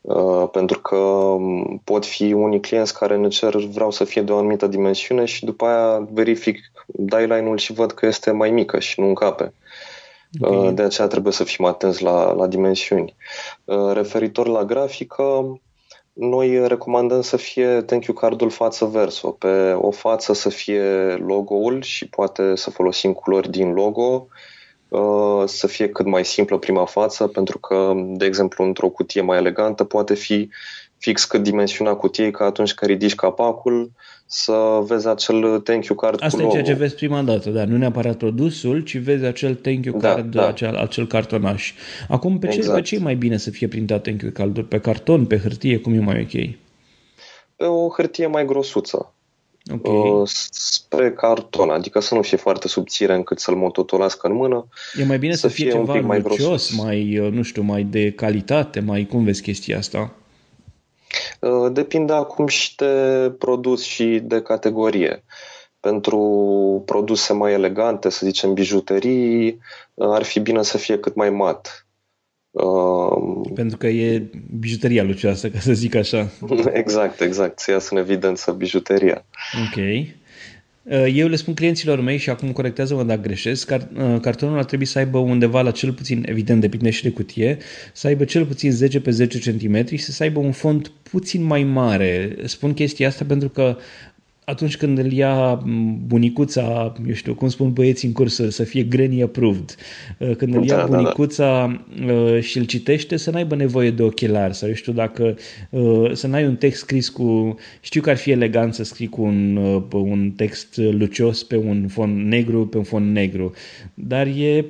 Uh, pentru că um, pot fi unii clienți care ne cer vreau să fie de o anumită dimensiune și după aia verific die-line-ul și văd că este mai mică și nu încape. Okay. Uh, de aceea trebuie să fim atenți la, la dimensiuni. Uh, referitor la grafică, noi recomandăm să fie thank you cardul față verso. Pe o față să fie logo-ul și poate să folosim culori din logo, uh, să fie cât mai simplă prima față, pentru că, de exemplu, într-o cutie mai elegantă poate fi fix cât dimensiunea cutiei, ca atunci când ridici capacul, să vezi acel thank you card Asta cu e ceea ce vezi prima dată, da. Nu neapărat produsul, ci vezi acel thank you da, card, da, da. Acel, acel cartonaș. Acum, pe, exact. ce, pe ce e mai bine să fie printat thank you card? Pe carton, pe hârtie, cum e mai ok? Pe o hârtie mai grosuță. Okay. Uh, spre carton, adică să nu fie foarte subțire încât să-l mototolească în mână. E mai bine să, să fie, fie ceva un pic mai lucios, mai, uh, nu știu, mai de calitate, mai cum vezi chestia asta? Uh, depinde acum și de produs și de categorie. Pentru produse mai elegante, să zicem bijuterii, uh, ar fi bine să fie cât mai mat. Uh, Pentru că e bijuteria lucioasă, ca să zic așa. Exact, exact. Să iasă în evidență bijuteria. Ok. Uh, eu le spun clienților mei și acum corectează-mă dacă greșesc, car, uh, cartonul ar trebui să aibă undeva la cel puțin, evident depinde și de cutie, să aibă cel puțin 10 pe 10 cm și să aibă un font puțin mai mare. Spun chestia asta pentru că atunci când îl ia bunicuța, eu știu, cum spun băieții în cursă, să fie granny approved, uh, când îl ia da, bunicuța da, da. și îl citește, să n-aibă nevoie de ochelari sau eu știu dacă uh, să n-ai un text scris cu, știu că ar fi elegant să scrii cu un, uh, un text lucios pe un fond negru, pe un fond negru, dar e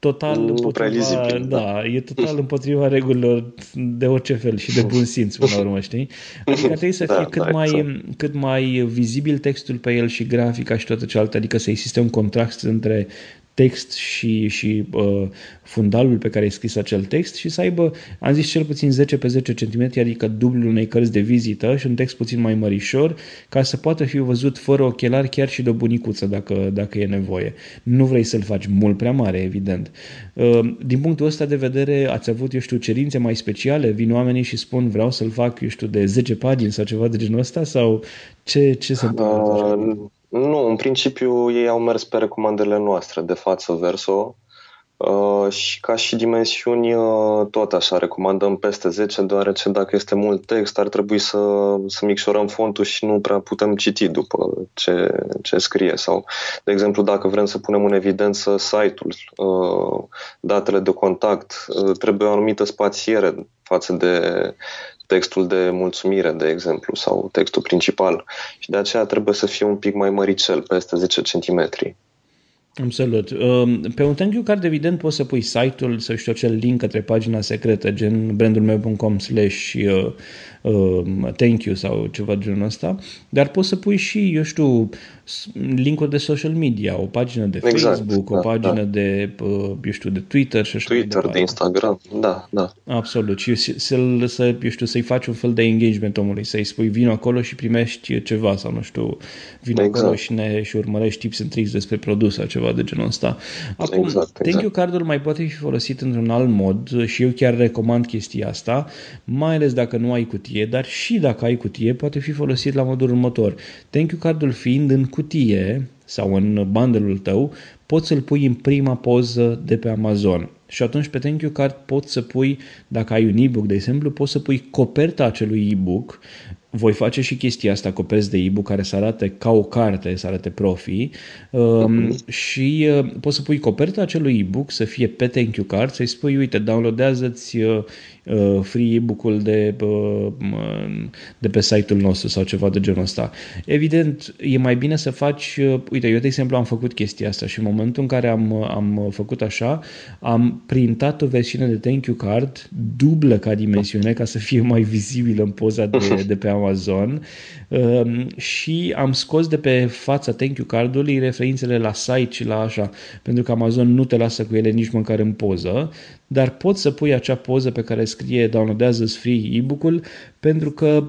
total nu împotriva, da, da, e total împotriva regulilor de orice fel și de bun simț până la urmă, știi? Adică trebuie să da, fie da, cât, da, mai, exact. cât mai vizibil textul pe el și grafica și toate celelalte, adică să existe un contrast între text și, și uh, fundalul pe care ai scris acel text și să aibă, am zis, cel puțin 10 pe 10 cm, adică dublul unei cărți de vizită și un text puțin mai mărișor, ca să poată fi văzut fără ochelari chiar și de o bunicuță, dacă, dacă e nevoie. Nu vrei să-l faci mult prea mare, evident. Uh, din punctul ăsta de vedere, ați avut, eu știu, cerințe mai speciale? Vin oamenii și spun, vreau să-l fac, eu știu, de 10 pagini sau ceva de genul ăsta? Sau ce, ce se întâmplă? Uh, Nu, în principiu ei au mers pe recomandările noastre de față verso Uh, și ca și dimensiuni, uh, tot așa, recomandăm peste 10, deoarece dacă este mult text, ar trebui să, să micșorăm fontul și nu prea putem citi după ce, ce scrie. Sau, de exemplu, dacă vrem să punem în evidență site-ul, uh, datele de contact, trebuie o anumită spațiere față de textul de mulțumire, de exemplu, sau textul principal. Și de aceea trebuie să fie un pic mai măricel, peste 10 centimetri. Absolut. Um, pe un thank you card, evident, poți să pui site-ul, să știu, acel link către pagina secretă, gen brandulmeu.com slash uh, um, thank you sau ceva de genul ăsta, dar poți să pui și, eu știu, linkuri de social media, o pagină de exact, Facebook, da, o pagină da. de, uh, eu știu, de Twitter și așa Twitter, de Instagram, da, da. Absolut. Și să, să, eu știu, să-i faci un fel de engagement omului, să-i spui vino acolo și primești ceva sau, nu știu, vino exact. acolo și, ne, și urmărești tips and tricks despre produs sau ceva de genul ăsta. Acum, exact, exact. Thank you cardul mai poate fi folosit într-un alt mod și eu chiar recomand chestia asta, mai ales dacă nu ai cutie, dar și dacă ai cutie, poate fi folosit la modul următor. Thank you cardul fiind în cutie sau în bundle tău, poți să-l pui în prima poză de pe Amazon. Și atunci pe Thank You Card poți să pui, dacă ai un e-book, de exemplu, poți să pui coperta acelui e-book voi face și chestia asta, coperți de e-book care să arate ca o carte, să arate profi um, uh-huh. și uh, poți să pui coperta acelui e-book să fie pe thank you card, să-i spui, uite, downloadează-ți uh, uh, free e-book-ul de, uh, de pe site-ul nostru sau ceva de genul ăsta. Evident, e mai bine să faci, uh, uite, eu de exemplu am făcut chestia asta și în momentul în care am, am făcut așa, am printat o versiune de thank you card dublă ca dimensiune ca să fie mai vizibilă în poza de, de pe Amazon um, și am scos de pe fața thank you cardului referințele la site și la așa, pentru că Amazon nu te lasă cu ele nici măcar în poză, dar poți să pui acea poză pe care scrie downloadează free e-book-ul pentru că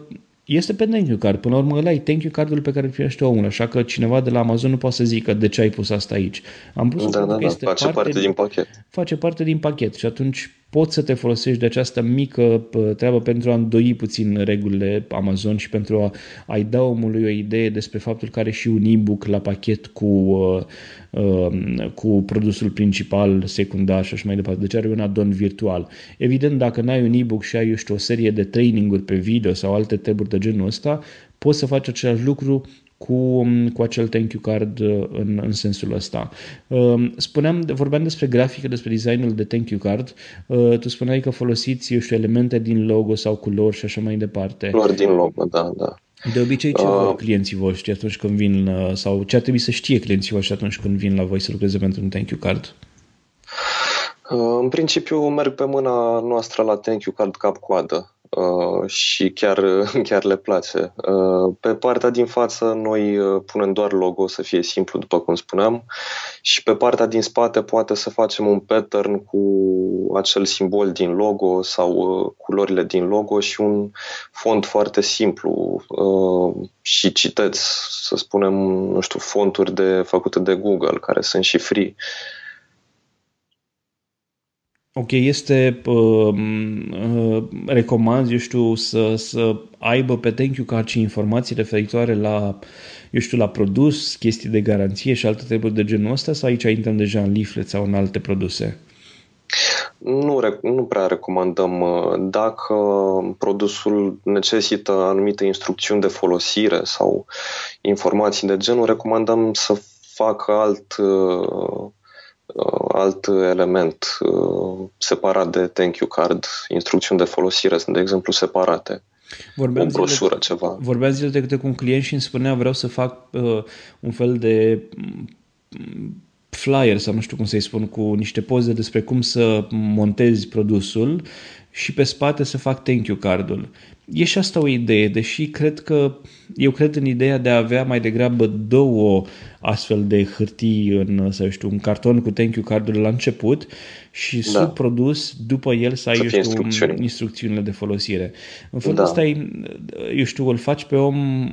este pe thank you card. Până la urmă, ăla e thank you cardul pe care îl primește omul, așa că cineva de la Amazon nu poate să zică de ce ai pus asta aici. Am pus da, da, da, este face parte, parte din pachet. Face parte din pachet și atunci poți să te folosești de această mică treabă pentru a îndoi puțin regulile Amazon și pentru a, a-i da omului o idee despre faptul că are și un e-book la pachet cu, uh, uh, cu produsul principal, secundar și așa mai departe. Deci are un adon virtual. Evident, dacă n-ai un e-book și ai, eu știu, o serie de traininguri pe video sau alte treburi de genul ăsta, poți să faci același lucru cu, cu acel thank you card uh, în, în sensul ăsta. Um, spuneam, vorbeam despre grafică, despre designul de thank you card. Uh, tu spuneai că folosiți, eu știu, elemente din logo sau culori și așa mai departe. Culori din logo, da, da. De obicei, ce uh, clienții voștri atunci când vin, uh, sau ce ar trebui să știe clienții voștri atunci când vin la voi să lucreze pentru un thank you card? în principiu merg pe mâna noastră la thank you card cap-coadă. Uh, și chiar, chiar le place. Uh, pe partea din față noi uh, punem doar logo să fie simplu, după cum spuneam, și pe partea din spate poate să facem un pattern cu acel simbol din logo sau culorile din logo și un font foarte simplu și citeți, să spunem, nu știu, fonturi de, făcute de Google, care sunt și free. Ok, este, uh, uh, recomand, eu știu, să, să aibă pe thank you card și informații referitoare la, eu știu, la produs, chestii de garanție și alte treburi de genul ăsta sau aici intrăm deja în leaflet sau în alte produse? Nu, nu prea recomandăm. Uh, dacă produsul necesită anumite instrucțiuni de folosire sau informații de genul, recomandăm să facă alt uh, Uh, alt element uh, separat de thank you card, instrucțiuni de folosire sunt, de exemplu, separate. Vorbeam o broșură, de, ceva. Vorbeam zile de câte cu un client și îmi spunea vreau să fac uh, un fel de mm, flyer sau nu știu cum să-i spun, cu niște poze despre cum să montezi produsul și pe spate să fac thank you cardul. E și asta o idee, deși cred că eu cred în ideea de a avea mai degrabă două astfel de hârtii în, să știu, un carton cu thank you cardul la început și da. sub produs după el să ai, să eu știu, instrucțiuni. instrucțiunile de folosire. În felul da. ăsta, eu știu, îl faci pe om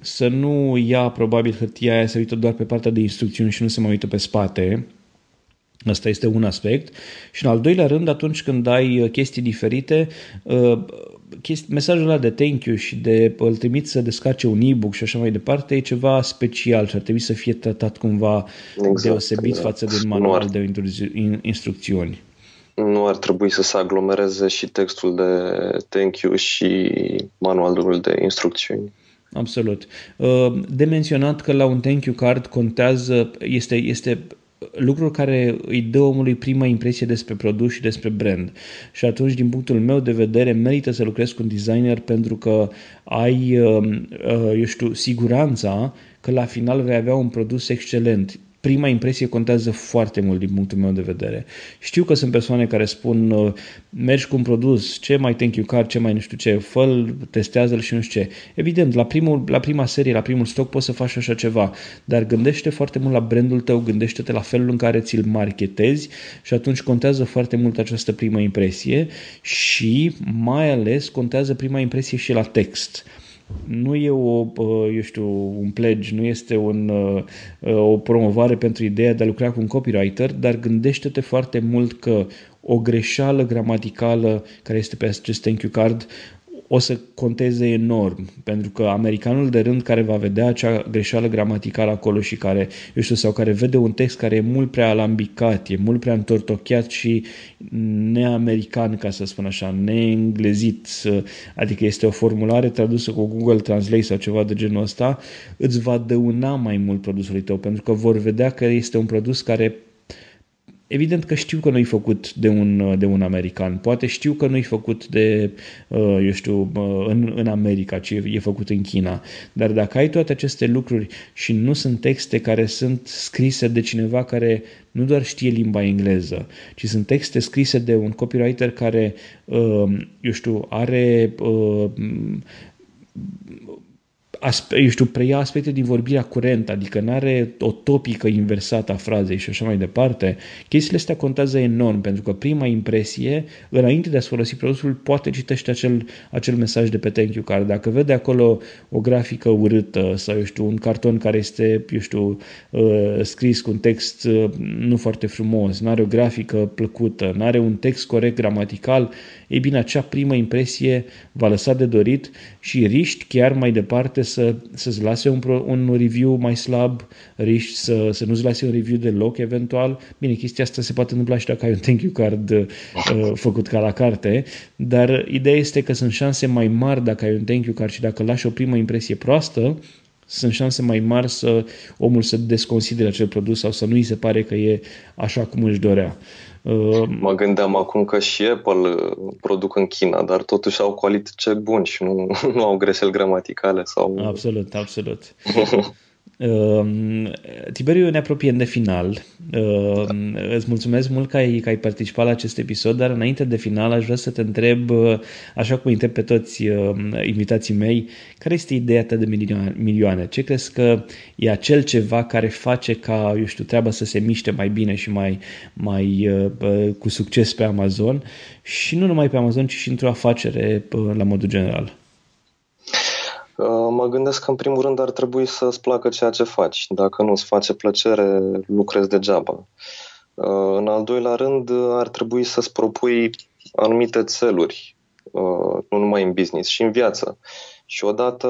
să nu ia probabil hârtia aia să uită doar pe partea de instrucțiuni și nu se mai uită pe spate, Asta este un aspect. Și în al doilea rând, atunci când ai uh, chestii diferite, uh, chesti, mesajul ăla de thank you și de îl trimit să descarce un e-book și așa mai departe e ceva special și ar trebui să fie tratat cumva exact, deosebit da. față de un manual de instrucțiuni. Nu ar trebui să se aglomereze și textul de thank you și manualul de instrucțiuni. Absolut. Uh, de menționat că la un thank you card contează, este, este lucrul care îi dă omului prima impresie despre produs și despre brand. Și atunci, din punctul meu de vedere, merită să lucrezi cu un designer pentru că ai, uh, uh, eu știu, siguranța că la final vei avea un produs excelent prima impresie contează foarte mult din punctul meu de vedere. Știu că sunt persoane care spun uh, mergi cu un produs, ce mai thank you card, ce mai nu știu ce, fă testează-l și nu știu ce. Evident, la, primul, la prima serie, la primul stoc poți să faci așa ceva, dar gândește foarte mult la brandul tău, gândește-te la felul în care ți-l marketezi și atunci contează foarte mult această primă impresie și mai ales contează prima impresie și la text nu e o, eu știu, un pledge, nu este un, o promovare pentru ideea de a lucra cu un copywriter, dar gândește-te foarte mult că o greșeală gramaticală care este pe acest thank you card o să conteze enorm, pentru că americanul de rând care va vedea acea greșeală gramaticală acolo și care, eu știu, sau care vede un text care e mult prea alambicat, e mult prea întortocheat și neamerican, ca să spun așa, neenglezit, adică este o formulare tradusă cu Google Translate sau ceva de genul ăsta, îți va dăuna mai mult produsului tău, pentru că vor vedea că este un produs care Evident că știu că nu-i făcut de un, de un american, poate știu că nu-i făcut de, uh, eu știu, uh, în, în America, ci e făcut în China. Dar dacă ai toate aceste lucruri și nu sunt texte care sunt scrise de cineva care nu doar știe limba engleză, ci sunt texte scrise de un copywriter care, uh, eu știu, are aspe- eu știu, preia aspecte din vorbirea curentă, adică nu are o topică inversată a frazei și așa mai departe, chestiile astea contează enorm, pentru că prima impresie, înainte de a-ți folosi produsul, poate citește acel, acel mesaj de pe thank you card. Dacă vede acolo o grafică urâtă sau, eu știu, un carton care este, eu știu, uh, scris cu un text uh, nu foarte frumos, nu are o grafică plăcută, nu are un text corect gramatical, ei bine, acea primă impresie va lăsa de dorit și riști chiar mai departe să, să-ți lase un, un review mai slab, riști să, să nu-ți lase un review deloc eventual. Bine, chestia asta se poate întâmpla și dacă ai un thank you card uh, făcut ca la carte, dar ideea este că sunt șanse mai mari dacă ai un thank you card și dacă lași o primă impresie proastă, sunt șanse mai mari să omul să desconsidere acel produs sau să nu îi se pare că e așa cum își dorea. Uh, mă gândeam acum că și Apple uh, produc în China, dar totuși au calități buni și nu, nu au greșeli gramaticale sau... Absolut, absolut. Ehm, Tiberiu, ne apropiem de final. Uh, îți mulțumesc mult că ai, că ai participat la acest episod, dar înainte de final aș vrea să te întreb, așa cum întreb pe toți uh, invitații mei, care este ideea ta de milioane? Ce crezi că e acel ceva care face ca, eu știu, treaba să se miște mai bine și mai, mai uh, cu succes pe Amazon și nu numai pe Amazon, ci și într-o afacere uh, la modul general? Uh, mă gândesc că, în primul rând, ar trebui să-ți placă ceea ce faci. Dacă nu îți face plăcere, lucrezi degeaba. Uh, în al doilea rând, ar trebui să-ți propui anumite țeluri, uh, nu numai în business, și în viață. Și odată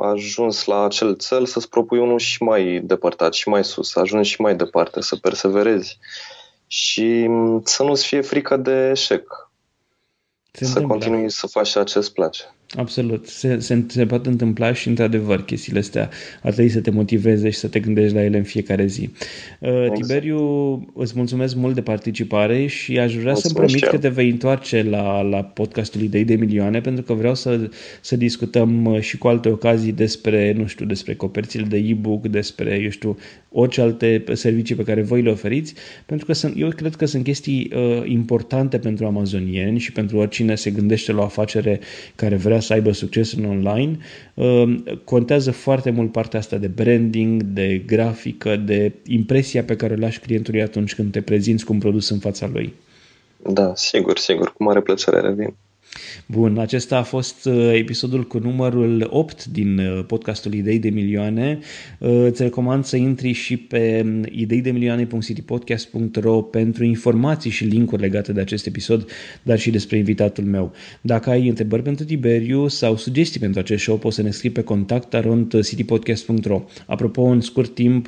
ajuns la acel cel, să-ți propui unul și mai depărtat, și mai sus, să ajungi și mai departe, să perseverezi și mm, să nu-ți fie frică de eșec. Se să continui să faci ceea ce îți place. Absolut. Se, se, se poate întâmpla și, într-adevăr, chestiile astea ar trebui să te motiveze și să te gândești la ele în fiecare zi. Uh, exact. Tiberiu, îți mulțumesc mult de participare și aș vrea să-mi promit că te vei întoarce la, la podcastul Idei de Milioane, pentru că vreau să, să discutăm uh, și cu alte ocazii despre, nu știu, despre coperțile de e-book, despre, eu știu, orice alte servicii pe care voi le oferiți, pentru că sunt, eu cred că sunt chestii uh, importante pentru amazonieni și pentru oricine se gândește la o afacere care vrea să aibă succes în online, uh, contează foarte mult partea asta de branding, de grafică, de impresia pe care o lași clientului atunci când te prezinți cu un produs în fața lui. Da, sigur, sigur, cu mare plăcere revin. Bun, acesta a fost uh, episodul cu numărul 8 din uh, podcastul Idei de Milioane. Uh, îți recomand să intri și pe um, ideidemilioane.citypodcast.ro pentru informații și linkuri legate de acest episod, dar și despre invitatul meu. Dacă ai întrebări pentru Tiberiu sau sugestii pentru acest show, poți să ne scrii pe contact arond citypodcast.ro. Apropo, în scurt timp,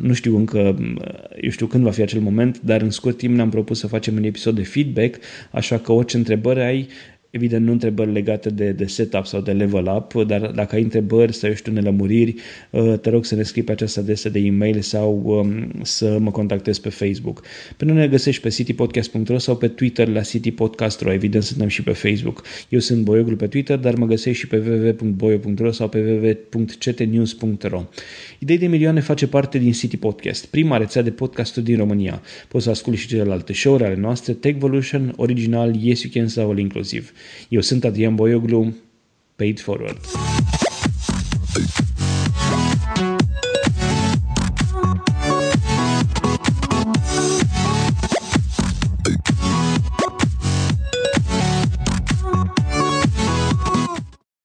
nu știu încă, eu știu când va fi acel moment, dar în scurt timp ne-am propus să facem un episod de feedback, așa că orice întrebări ai, Evident, nu întrebări legate de, de setup sau de level up, dar dacă ai întrebări sau, eu știu, nelămuriri, uh, te rog să ne scrii pe această adresă de e-mail sau um, să mă contactezi pe Facebook. Pe noi ne găsești pe citypodcast.ro sau pe Twitter la citypodcast.ro. Evident, suntem și pe Facebook. Eu sunt Boioglu pe Twitter, dar mă găsești și pe www.boio.ro sau pe www.ctnews.ro. Idei de milioane face parte din City Podcast, prima rețea de podcasturi din România. Poți să asculti și celelalte show-uri ale noastre, Techvolution, Original, Yes You Can sau All Inclusiv. Eu sunt Adrian Boioglu, paid forward.